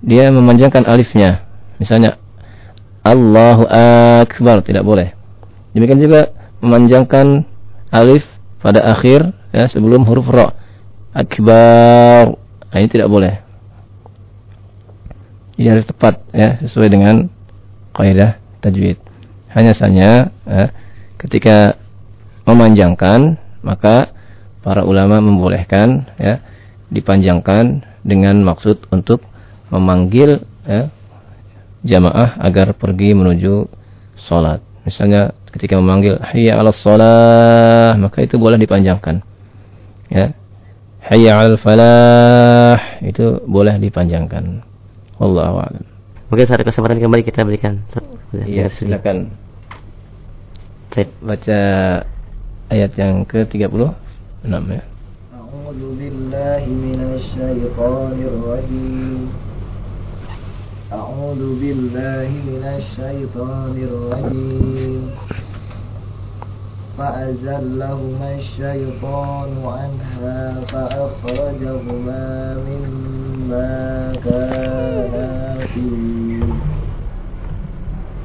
dia memanjangkan alifnya misalnya Allahu Akbar tidak boleh demikian juga memanjangkan alif pada akhir ya sebelum huruf ra. Akbar. Nah, ini tidak boleh. Ini harus tepat ya sesuai dengan kaidah tajwid. Hanya saja ya, ketika memanjangkan maka para ulama membolehkan ya dipanjangkan dengan maksud untuk memanggil ya, jamaah agar pergi menuju sholat. Misalnya ketika memanggil hayya 'alas shalah maka itu boleh dipanjangkan. Ya. Hayya 'alal falah itu boleh dipanjangkan. Wallahu a'lam. Mungkin saat kesempatan kembali kita berikan. Iya, silakan. Baik. Baca ayat yang ke-36 ya. A'udzu billahi minasyaitonir rajim. أعوذ بالله من الشيطان الرجيم فأزلهما الشيطان عنها فأخرجهما مما كانا فيه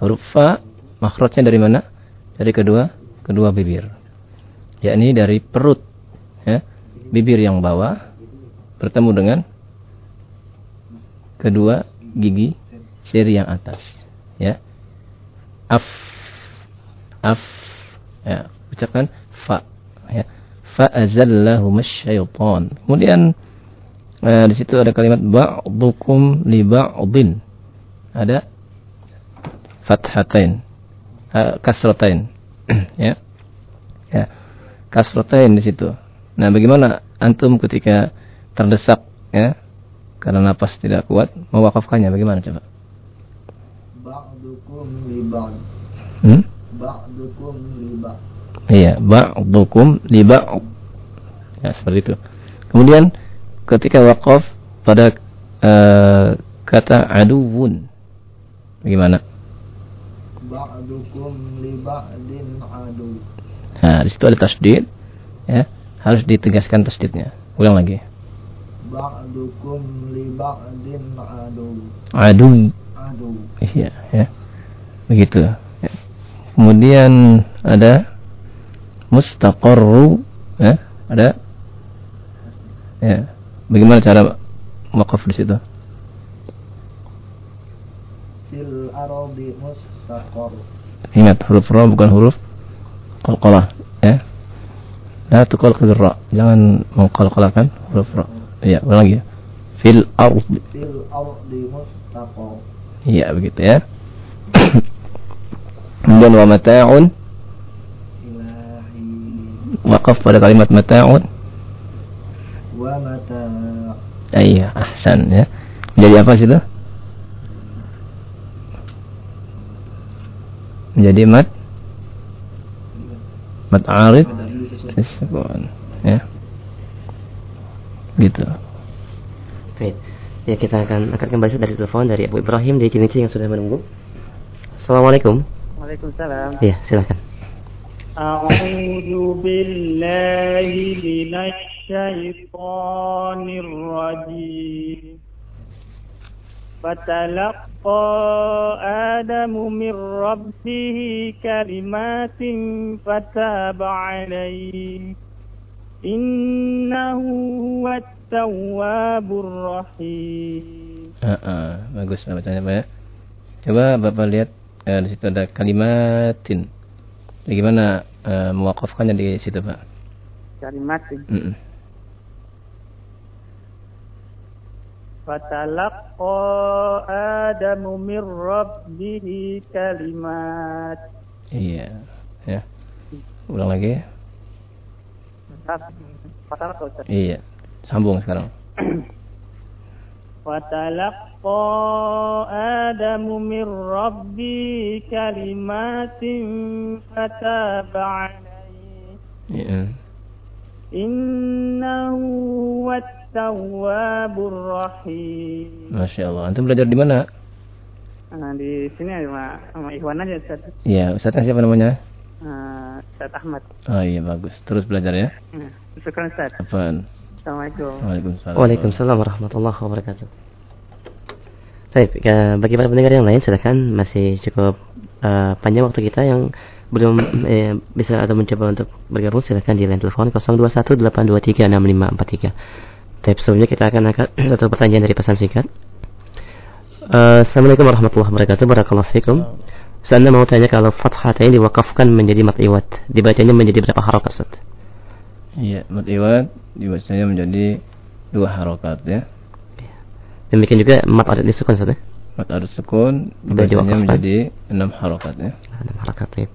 Huruf fa makhrajnya dari mana? Dari kedua kedua bibir. Yakni dari perut ya. Bibir yang bawah bertemu dengan kedua gigi seri yang atas ya. Af af ya. Ucapkan fa ya. Fa azallahu masyaitan. Kemudian eh, di situ ada kalimat ba'dukum li ba'din. Ada fathatain eh, kasratain ya ya kasratain di situ Nah, bagaimana antum ketika terdesak ya karena napas tidak kuat mewakafkannya bagaimana coba? Ba'dukum li ba'd. Hmm? Ba'dukum li ba'd. Iya, ba'dukum li ba'd. Ya, seperti itu. Kemudian ketika wakaf pada uh, kata aduwun bagaimana? Ba'dukum li ba'din adu. Nah, di situ ada tasdid ya harus ditegaskan tasdidnya. Ulang lagi. Ba'dukum li ba'din adu. Adu. Adu. Iya, ya. Begitu. Ya. Kemudian ada mustaqarru, ya. Ada ya. Bagaimana cara wakaf di situ? Fil ardi mustaqar. Ingat huruf ra bukan huruf qalqalah, ya. La tuqalqil ra. Jangan mengqalqalakan huruf ra. Iya, ulang lagi. Fil ardi. Fil ardi mustaqar. Iya, begitu ya. Kemudian wa mata'un. Waqaf pada kalimat mata'un. Wa mata'. Iya, ahsan ya. Menjadi apa situ? Menjadi mat mat arid Isbon. Ya. Gitu. Baik. Ya kita akan akan kembali dari telepon dari Abu Ibrahim dari Cinici yang sudah menunggu. Assalamualaikum. Waalaikumsalam. Iya, silakan. A'udzu billahi minasy syaithanir rajim. فتلقى آدم من ربه كلمات فتاب عليه إنه هو التواب الرحيم uh, uh, bagus bacanya Pak ya. Coba Bapak lihat uh, di situ ada kalimatin. Bagaimana uh, mewakafkannya di situ Pak? Kalimatin. Mm -mm. فتلقى آدم من ربه كلمات Iya, ya. Ulang lagi. Iya, sambung sekarang. فتلقى آدم من ربه كلمات فتاب عليه Iya. Innahu wat-tawwabur rahim. Masya Allah. Antum belajar di mana? Nah, di sini sama, sama Ikhwan aja Ustaz. Iya, Ustaznya siapa namanya? Uh, Ustaz Ahmad. Oh iya bagus. Terus belajar ya. Nah, Syukur Ustaz. Apaan? Assalamualaikum. Waalaikumsalam. Waalaikumsalam warahmatullahi wabarakatuh. Baik, bagi para pendengar yang lain silakan masih cukup uh, panjang waktu kita yang belum eh, bisa atau mencoba untuk bergabung silakan di line telepon 0218236543. Tapi sebelumnya kita akan angkat satu pertanyaan dari pesan singkat. Uh, Assalamualaikum warahmatullahi wabarakatuh. Barakallahu fikum. Saya mau tanya kalau fathatain diwakafkan menjadi mat iwat, dibacanya menjadi berapa harokat Ustaz? Iya, mat iwat dibacanya menjadi dua harokat ya. Demikian juga mat adat disukun saja. Mat adat sukun bacanya menjadi enam harokat ya. Enam harokat ya.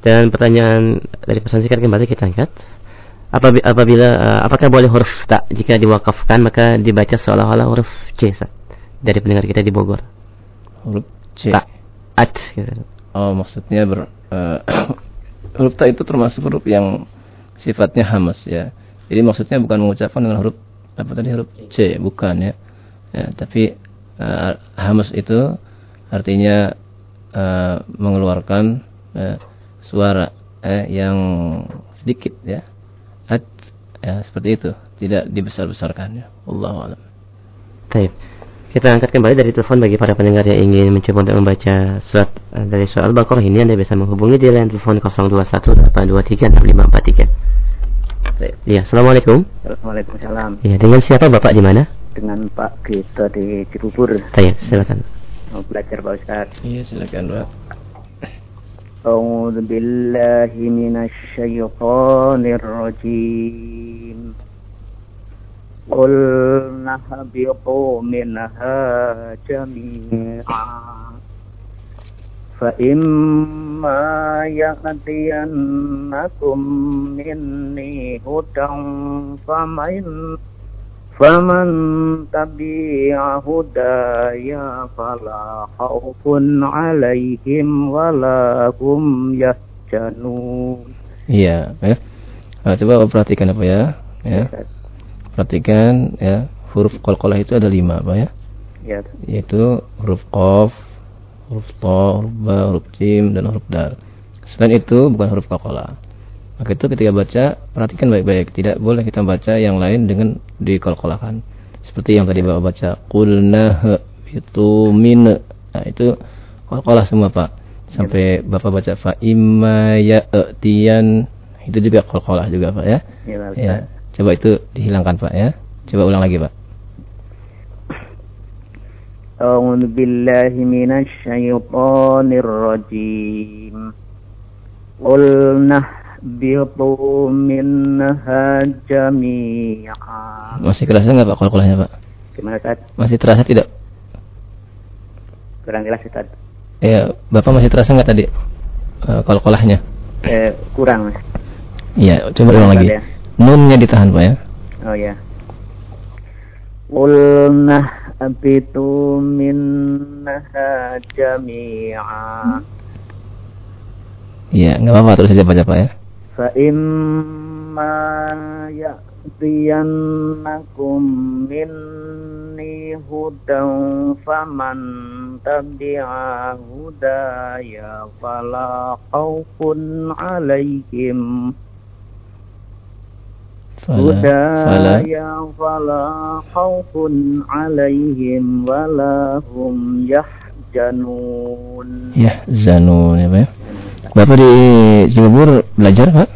Dan pertanyaan dari pesan singkat kembali kita angkat. Apabila uh, apakah boleh huruf tak jika diwakafkan maka dibaca seolah-olah huruf C dari pendengar kita di Bogor. Huruf C. Tak. At. Gitu. Oh maksudnya ber, uh, huruf tak itu termasuk huruf yang sifatnya hamas ya. Jadi maksudnya bukan mengucapkan dengan huruf apa tadi huruf C bukan ya. ya tapi uh, hamas itu artinya uh, mengeluarkan uh, suara eh, yang sedikit ya. Ya seperti itu, tidak dibesar-besarkan ya. Allahu a'lam. Baik. Kita angkat kembali dari telepon bagi para pendengar yang ingin mencoba untuk membaca surat dari surat Al-Baqarah ini Anda bisa menghubungi di line telepon 0218236543. Ya, Assalamualaikum. Waalaikumsalam. Ya, dengan siapa Bapak di mana? Dengan Pak Gito di Cibubur. Saya, silakan. Mau belajar Pak Ustaz. Iya, silakan, Pak. أعوذ بالله من الشيطان الرجيم. قلنا اهبطوا منها جميعا. فإما يأتينكم مني هدى فمن فمن تبع هدايا فلا خوف عليهم ولا هم يحزنون Iya, ya. Nah, coba perhatikan apa ya? Ya. Perhatikan ya, huruf qalqalah itu ada lima, apa ya? Ya. Yaitu huruf qaf, huruf ta, huruf ba, huruf jim dan huruf dal. Selain itu bukan huruf qalqalah. Maka itu ketika baca, perhatikan baik-baik. Tidak boleh kita baca yang lain dengan dikolkolakan. Seperti yang tadi Bapak baca. Qulna itu min. Nah, itu kolkolah semua Pak. Sampai Bapak baca fa imma ya'tiyan. Itu juga kolkolah juga Pak ya. Ya, ya. Coba itu dihilangkan Pak ya. Coba ulang lagi Pak. أعوذ بالله من الشيطان الرجيم قلنا اهبطوا منها جميعا Masih kerasa nggak Pak kolkolahnya Pak? Gimana Ustaz? Masih terasa tidak? Kurang jelas Ustaz. Ya, Bapak masih terasa nggak tadi uh, kolkolahnya? Eh, kurang Mas. Iya, coba ulang lagi. Ya. Nunnya ditahan Pak ya. Oh ya. Qulna abitu minha jami'a. Iya, nggak apa-apa terus saja baca Pak ya. Fa imma ya'tiyannakum minni hudan faman tabi'a hudaya fala khawfun alaihim هدايا فلا خوف عليهم ولا هم يحزنون يحزنون ya Pak ya. Bapak di Cibubur belajar Pak?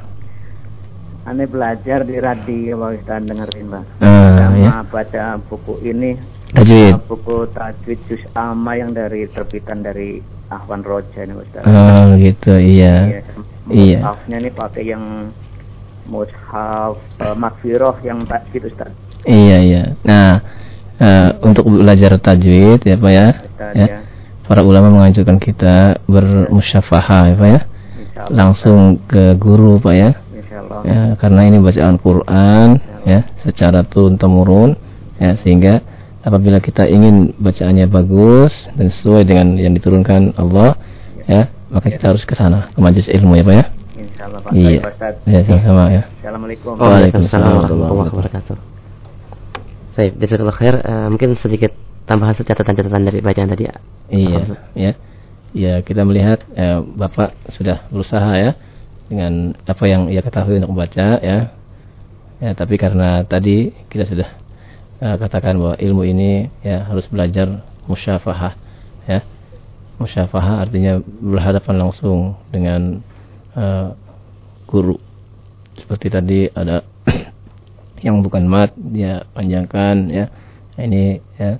Aneh belajar di radio Pak Ustaz dengerin Pak Ah, Sama ya. baca buku ini Tajwid. Buku Tajwid Juz Amma yang dari terbitan dari Ahwan Roja nih Ustaz Oh gitu iya. Iya. Mushafnya nih pakai yang mushaf uh, makfiroh yang tak gitu Ustaz Iya iya. Nah eh, untuk belajar tajwid ya Pak ya. Ustaz, ya. ya. Para ulama menganjurkan kita bermusyafahah ya Pak ya. Langsung ke guru Pak ya. Insyaallah. Ya, karena ini bacaan Quran ya secara turun temurun ya sehingga apabila kita ingin bacaannya bagus dan sesuai dengan yang diturunkan Allah ya maka kita harus ke sana ke majelis ilmu ya Pak ya. Insyaallah Pak. Iya. Ya, sama-sama ya. Assalamualaikum. Waalaikumsalam warahmatullahi wabarakatuh. Baik, jazakallah khair. Uh, mungkin sedikit tambahan catatan-catatan dari bacaan tadi. Iya, ya. Ya, kita melihat eh, Bapak sudah berusaha ya dengan apa yang ia ketahui untuk membaca ya. Ya, tapi karena tadi kita sudah uh, katakan bahwa ilmu ini ya harus belajar musyafahah ya. Musyafahah artinya berhadapan langsung dengan uh, guru. Seperti tadi ada yang bukan mat dia panjangkan ya. Ini ya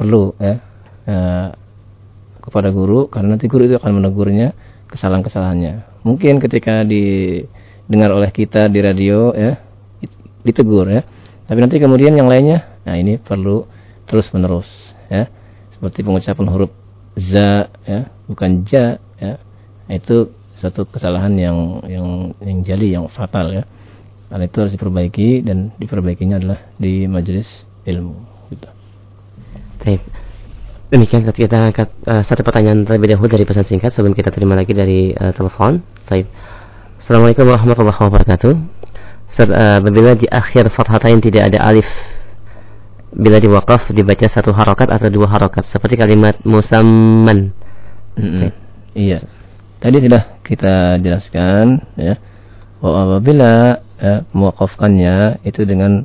perlu ya uh, kepada guru karena nanti guru itu akan menegurnya kesalahan-kesalahannya. Mungkin ketika didengar oleh kita di radio ya ditegur ya. Tapi nanti kemudian yang lainnya, nah ini perlu terus menerus ya. Seperti pengucapan huruf za ya, bukan ja ya. Nah, itu satu kesalahan yang yang yang jali yang fatal ya. Karena itu harus diperbaiki dan diperbaikinya adalah di majelis ilmu. Baik. Demikian kita angkat uh, satu pertanyaan terlebih dahulu dari pesan singkat sebelum kita terima lagi dari uh, telepon. Baik. Assalamualaikum warahmatullahi wabarakatuh. Ustaz, uh, bila di akhir fathatain tidak ada alif bila diwakaf dibaca satu harokat atau dua harokat seperti kalimat musamman. Mm -hmm. Iya. Tadi sudah kita jelaskan ya apabila ya, mewakafkannya itu dengan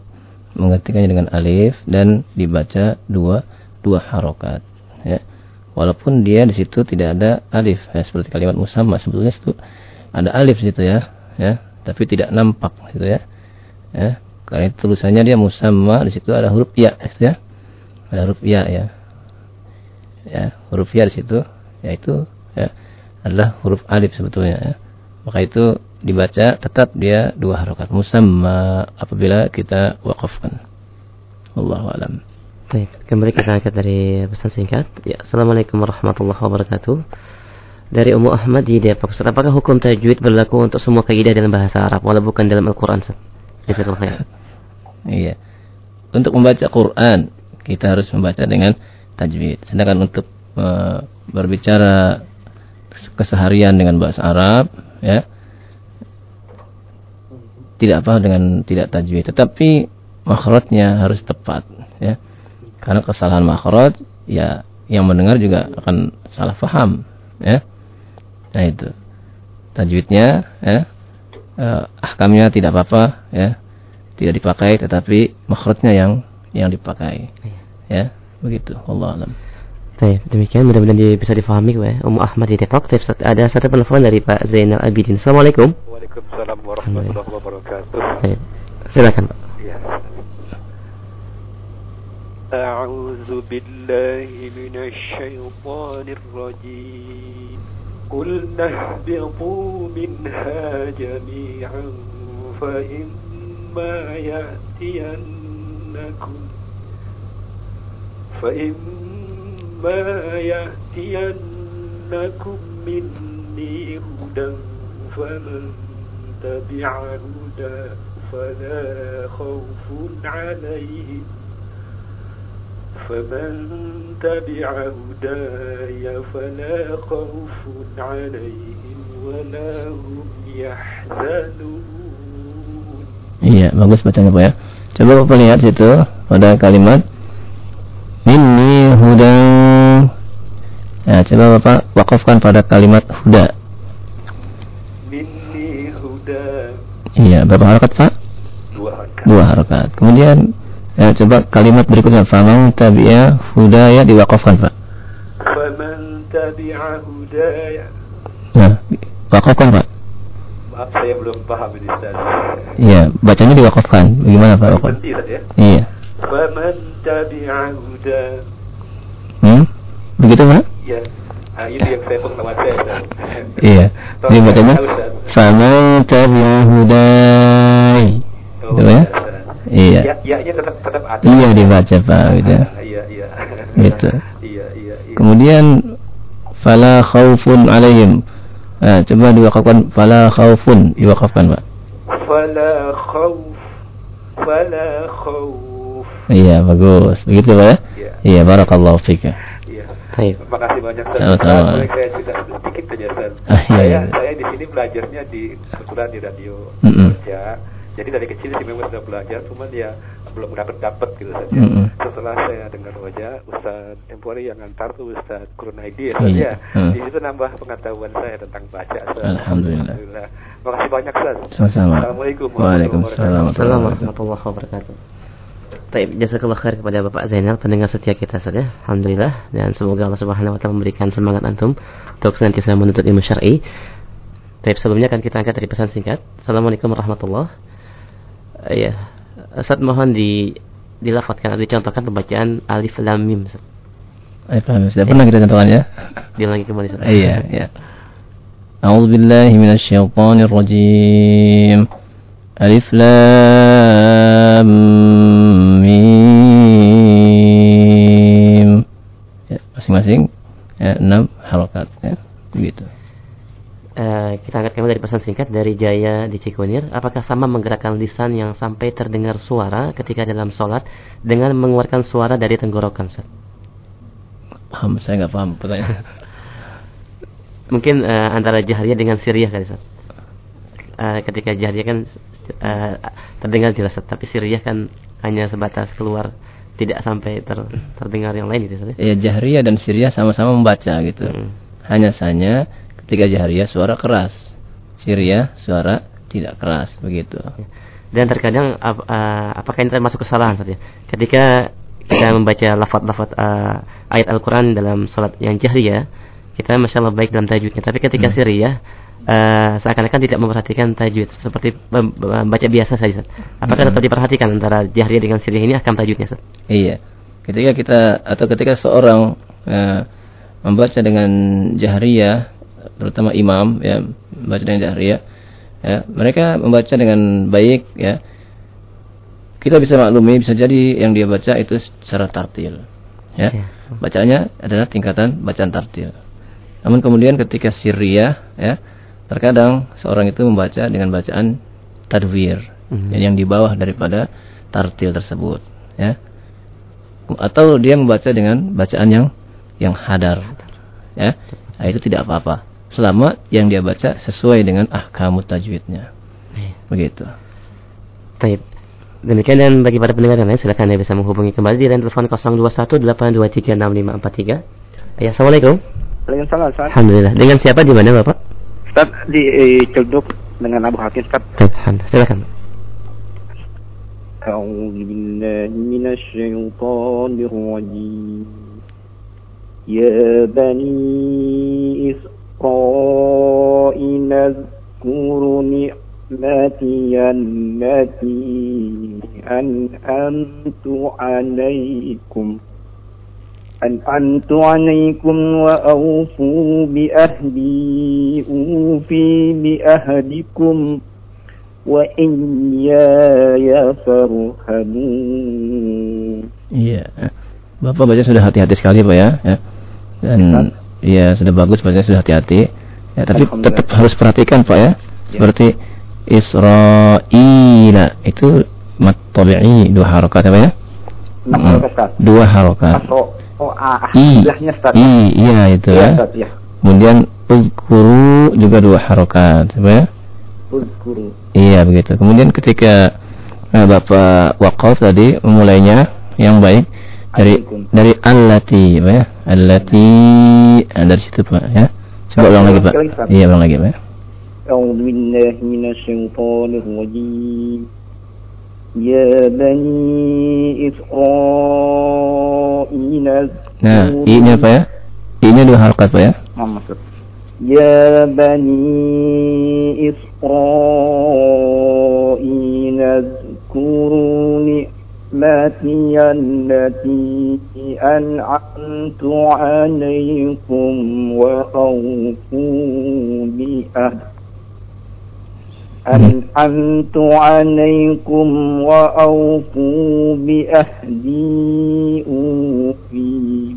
menggantikannya dengan alif dan dibaca dua dua harokat ya. Walaupun dia di situ tidak ada alif ya seperti kalimat musamma sebetulnya itu ada alif di situ ya ya tapi tidak nampak gitu ya ya. Karena itu tulisannya dia musamma di situ ada huruf ya gitu ya. Ada huruf ya ya. Ya huruf ya di situ yaitu ya adalah huruf alif sebetulnya ya. Maka itu dibaca tetap dia dua harokat. Musamma apabila kita wakafkan. Allahu alam. Baik, kembali kita angkat dari pesan singkat. Ya, Assalamualaikum warahmatullahi wabarakatuh. Dari Ummu Ahmad di Depok. Apakah hukum tajwid berlaku untuk semua kaidah dalam bahasa Arab walau bukan dalam Al-Qur'an? Iya. Untuk membaca Quran, kita harus membaca dengan tajwid. Sedangkan untuk uh, berbicara keseharian dengan bahasa Arab, ya, tidak apa dengan tidak tajwid tetapi makhrajnya harus tepat ya karena kesalahan makhraj ya yang mendengar juga akan salah faham ya nah itu tajwidnya ya eh, ahkamnya tidak apa-apa ya tidak dipakai tetapi makhrajnya yang yang dipakai ya begitu Allah alam Baik, demikian mudah-mudahan bisa difahami ya. Ummu Ahmad di Depok. Ada satu telepon dari Pak Zainal Abidin. Assalamualaikum. Waalaikumsalam warahmatullahi wabarakatuh. Baik. Silakan, Pak. Ya. أعوذ بالله من الشيطان الرجيم. قلنا اهبطوا منها جميعا فإما يأتينكم فإما يأتينكم مني هدى فمن تبع هدى فلا خوف عليهم فمن تبع هداي فلا خوف عليهم ولا هم يحزنون Iya, bagus bacanya Pak ya. Coba Bapak lihat situ pada kalimat Minni hudan. Ya, coba Bapak wakafkan pada kalimat huda. Minni huda. Iya, berapa harakat Pak? Dua harakat. Dua harakat. Kemudian ya, coba kalimat berikutnya faman tabi'a hudaya diwakafkan Pak. Faman tabi'a hudaya. Nah, wakafkan Pak. Maaf saya belum paham ini Ustaz. Iya, bacanya diwakafkan. Bagaimana Pak? Berhenti ya? Iya. Faman tabi'a huda. Hmm? Begitu Pak? Iya. Nah, itu yang saya pertama saya. Iya. Jadi bacanya faman tabi'a hudai. Gitu ya? Iya. Ya, ya, ya tetap tetap ada. Iya dibaca Pak gitu. Ah, iya, iya. Gitu. Iya, iya, iya. Kemudian fala khaufun alaihim. Nah, coba diwakafkan fala khaufun diwakafkan Pak. Fala khauf. Fala khauf. Iya, bagus. Begitu Pak ya? Iya, barakallahu fika. Iya. Baik. Terima kasih banyak. Sama-sama. Boleh saya cerita sedikit aja Ustaz. Ah, iya, saya iya. saya di sini belajarnya di kebetulan di radio Mm -mm. kerja. Jadi dari kecil sih memang sudah belajar, cuman ya belum dapat dapat gitu saja. Mm -mm. Setelah saya dengar wajah Ustaz tempo hari yang antar tuh Ustaz Kurnaidi ya, Iya. ya. Mm. Di situ nambah pengetahuan saya tentang baca. Ustaz. Alhamdulillah. Alhamdulillah. Makasih banyak Ustaz. Sama-sama. Assalamualaikum. Waalaikumsalam. Assalamualaikum warahmatullahi wabarakatuh. Baik, jazakallah khair kepada Bapak Zainal pendengar setia kita saja. Alhamdulillah dan semoga Allah Subhanahu wa taala memberikan semangat antum untuk senantiasa menuntut ilmu syar'i. Baik, sebelumnya akan kita angkat dari pesan singkat. Assalamualaikum warahmatullahi ya Ustaz mohon di dilafatkan atau dicontohkan pembacaan alif lam mim Alif lam mim sudah pernah kita contohkan ya. Diulangi kembali Ustaz. Iya, iya. A'udzu billahi minasyaitonir rajim. Alif lam mim. Ya, masing-masing ya, enam harokat ya. Begitu. Eh, kita angkat kembali dari pesan singkat dari Jaya di Cikunir. Apakah sama menggerakkan lisan yang sampai terdengar suara ketika dalam sholat dengan mengeluarkan suara dari tenggorokan? Ustaz? Paham, saya nggak paham pertanyaan. Mungkin eh, antara jahriyah dengan siriyah kali Ustaz. Eh, ketika jahriyah kan eh, terdengar jelas, tapi siriyah kan hanya sebatas keluar, tidak sampai ter- terdengar yang lain gitu Ustaz. ya? Ya jahriyah dan siriyah sama-sama membaca gitu. Hmm. Hanya saja ketika jahriyah suara keras, siriyah suara tidak keras begitu. Dan terkadang ap- eh, apakah ini termasuk kesalahan Ustaz ya? Ketika kita membaca lafaz-lafaz eh, ayat Al-Qur'an dalam salat yang jahriyah, kita masya Allah baik dalam tajwidnya, tapi ketika Hmm. siriyah eh, seakan-akan tidak memperhatikan tajwid seperti mem- membaca biasa saja. Apakah Hmm. tetap diperhatikan antara jahriyah dengan siriyah ini akan tajwidnya Ustaz? Iya. Ketika kita atau ketika seorang eh, membaca dengan jahriyah, terutama imam ya, membaca dengan jahriyah, ya, mereka membaca dengan baik ya. Kita bisa maklumi bisa jadi yang dia baca itu secara tartil. Ya. Bacanya adalah tingkatan bacaan tartil. Namun kemudian ketika sirriyah ya, terkadang seorang itu membaca dengan bacaan tadwir Mhm. ya, yang di bawah daripada tartil tersebut ya atau dia membaca dengan bacaan yang yang hadar ya nah, itu tidak apa-apa selama yang dia baca sesuai dengan ahkamu tajwidnya begitu Baik. Demikian dan bagi para pendengar yang lain silakan Anda bisa menghubungi kembali di line telepon 0218236543. Ya, Assalamualaikum. Waalaikumsalam, Ustaz. Alhamdulillah. Dengan siapa di mana Bapak? Ustaz di eh, Celduk dengan Abu Hakim, Ustaz. Baik, Alhamdulillah. Silakan. أعوذ بالله من الشيطان الرجيم يا بني إسرائيل اذكروا نعمتي التي أنعمت عليكم أنعمت عليكم وأوفوا بأهدي أوفي بأهدكم وإياي فارهبون. Iya. Bapak baca sudah hati-hati sekali Pak ya, ya. dan ya sudah bagus bacanya sudah hati-hati ya, tapi tetap harus perhatikan Pak ya seperti Israila itu mat tabi'i dua harokat apa ya Enam Mm. harokat, dua harokat Oh, oh, ah, I. I, iya itu Iya, ya. Iya. Kemudian uzkuru juga dua harokat, apa ya? Uzkuru. Iya begitu. Kemudian ketika eh, Bapak wakaf tadi memulainya yang baik dari dari allati, apa ya? Allati ah, dari situ Pak ya. Coba ulang lagi Pak. Ulang lagi, Pak. Iya ulang lagi Pak. أعوذ بالله من الشيطان الرجيم يا بني إسرائيل Nah, i-nya Pak ya? I-nya dua harokat Pak ya? Muhammad, Ustaz. يا بني إسرائيل اذكروا نعمتي التي أنعمت عليكم وأوفوا بأهد أنعمت عليكم وأوفوا بأهدي أوفي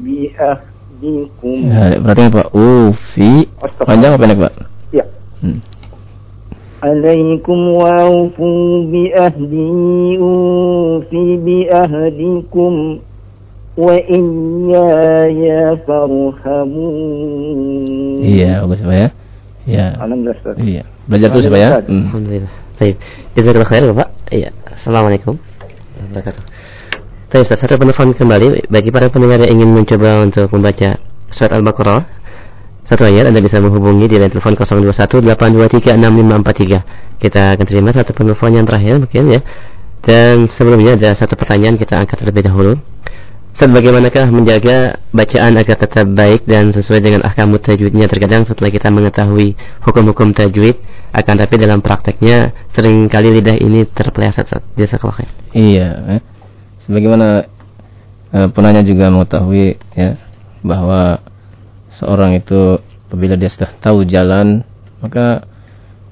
بأهدكم Ya, perhatikan Pak. Ufi. Panjang apa pendek Pak? Ya. Hmm. عليكم وأوفوا بأهدي أوفي بأهدكم وإياي فارهبون Iya, bagus Pak ya. Ya. Alhamdulillah. Iya. Belajar terus Pak ya. Hmm. Alhamdulillah. Baik. Jazakallah khair Bapak. Iya. Assalamualaikum. Wabarakatuh. Baik, Ustaz, satu penelpon kembali bagi para pendengar yang ingin mencoba untuk membaca surat Al-Baqarah satu ayat Anda bisa menghubungi di line telepon 0218236543. Kita akan terima satu penelpon yang terakhir mungkin ya. Dan sebelumnya ada satu pertanyaan kita angkat terlebih dahulu. Ustaz, bagaimanakah menjaga bacaan agar tetap baik dan sesuai dengan ahkam tajwidnya? Terkadang setelah kita mengetahui hukum-hukum tajwid, akan tapi dalam prakteknya sering kali lidah ini terpeleset. Jazakallah khair. Iya, eh. sebagaimana eh, penanya juga mengetahui ya bahwa seorang itu apabila dia sudah tahu jalan, maka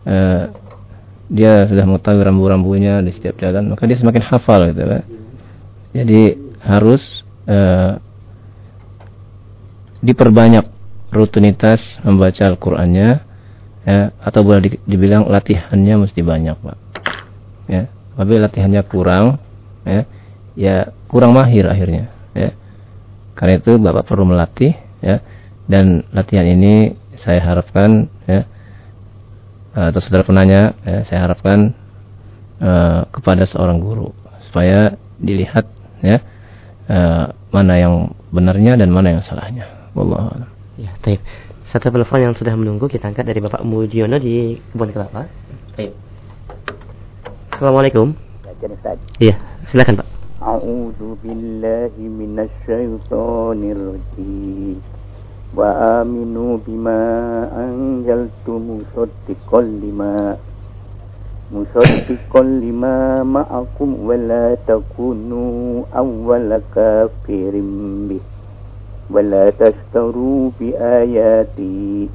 eh, dia sudah mengetahui rambu-rambunya di setiap jalan, maka dia semakin hafal gitu kan. Jadi harus Eh, diperbanyak rutinitas membaca Al-Qur'annya ya atau boleh di, dibilang latihannya mesti banyak, Pak. Ya, apabila latihannya kurang ya ya kurang mahir akhirnya ya. Karena itu Bapak perlu melatih ya dan latihan ini saya harapkan ya atau saudara penanya ya, saya harapkan uh, kepada seorang guru supaya dilihat ya uh, mana yang benarnya dan mana yang salahnya. Wallahu Ya, baik. Satu telepon yang sudah menunggu kita angkat dari Bapak Mujiono di Kebun Kelapa. Baik. Assalamualaikum. Iya, silakan Pak. A'udzu billahi minasyaitonir rajim. Wa aminu bima anzaltu musaddiqan lima مصدقا لما معكم ولا تكونوا أول كافر به ولا تشتروا بآياتي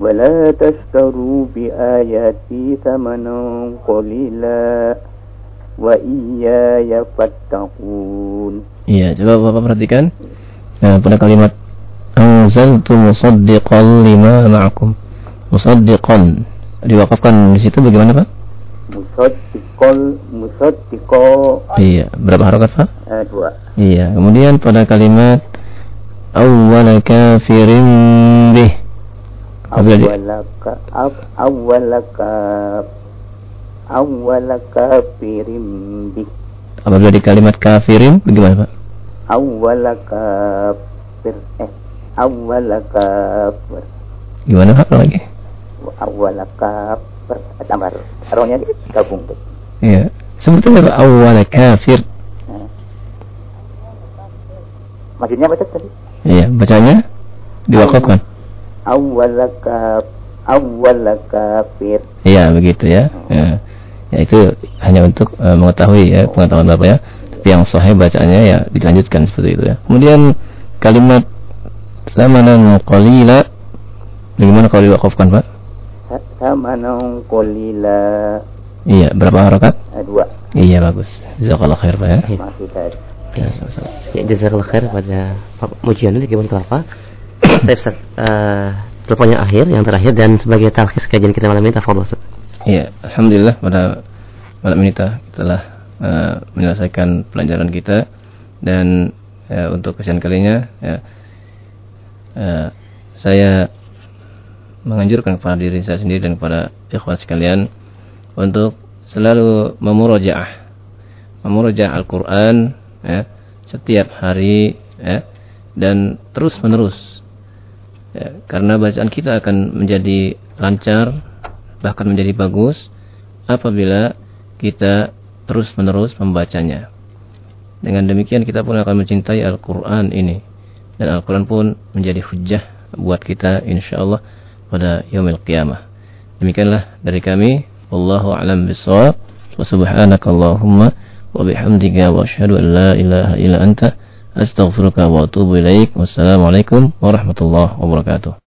ولا تشتروا بآياتي ثمنا قليلا وإياي فاتقون Iya, coba Bapak perhatikan nah, pada kalimat anzaltu musaddiqan lima ma'akum. Musaddiqan diwakafkan di situ bagaimana Pak? Musaddiqol musaddiqo Iya, berapa harokat Pak? Eh, dua. Iya, kemudian pada kalimat awwala kafirin bih. Awwalaka awwalaka awwalaka kafirin bih. Apabila di kalimat kafirin bagaimana Pak? Awwalaka kafir eh awwalaka Gimana Pak lagi? awal kafir tambah rohnya gabung tuh. Iya. Sebetulnya awal kafir. Hmm. Maksudnya apa tadi? Iya, bacanya diwakafkan. Awal kaf awal kafir. Iya, begitu ya. Hmm. Ya. ya itu hanya untuk uh, mengetahui ya pengetahuan Bapak ya. Tapi yang sahih bacaannya ya dilanjutkan seperti itu ya. Kemudian kalimat zamanan qalila bagaimana kalau diwakafkan Pak? Samanan qalila. Iya, berapa harakat? Eh, dua. Iya, bagus. Jazakallah khair, Pak ya. Masih tadi. Ya, sama-sama. Ya, jazakallah khair pada Pak Mujian di Kebun Kelapa. Saya Ustaz, uh, teleponnya akhir, yang terakhir dan sebagai talkhis kajian kita malam ini tafadhol Ustaz. Iya, alhamdulillah pada malam ini kita telah uh, menyelesaikan pelajaran kita dan uh, untuk kesian kalinya ya, uh, saya menganjurkan kepada diri saya sendiri dan kepada ikhwan sekalian untuk selalu memurojaah. Memurojaah Al-Quran ya, setiap hari ya, dan terus menerus ya, karena bacaan kita akan menjadi lancar bahkan menjadi bagus apabila kita terus menerus membacanya. Dengan demikian kita pun akan mencintai Al-Quran ini dan Al-Quran pun menjadi hujah buat kita insyaAllah pada yaumil qiyamah. Demikianlah dari kami. Wallahu a'lam bishawab. Wa subhanaka Allahumma wa bihamdika wa asyhadu an la ilaha illa anta astaghfiruka wa atubu ilaik. Wassalamualaikum warahmatullahi wabarakatuh.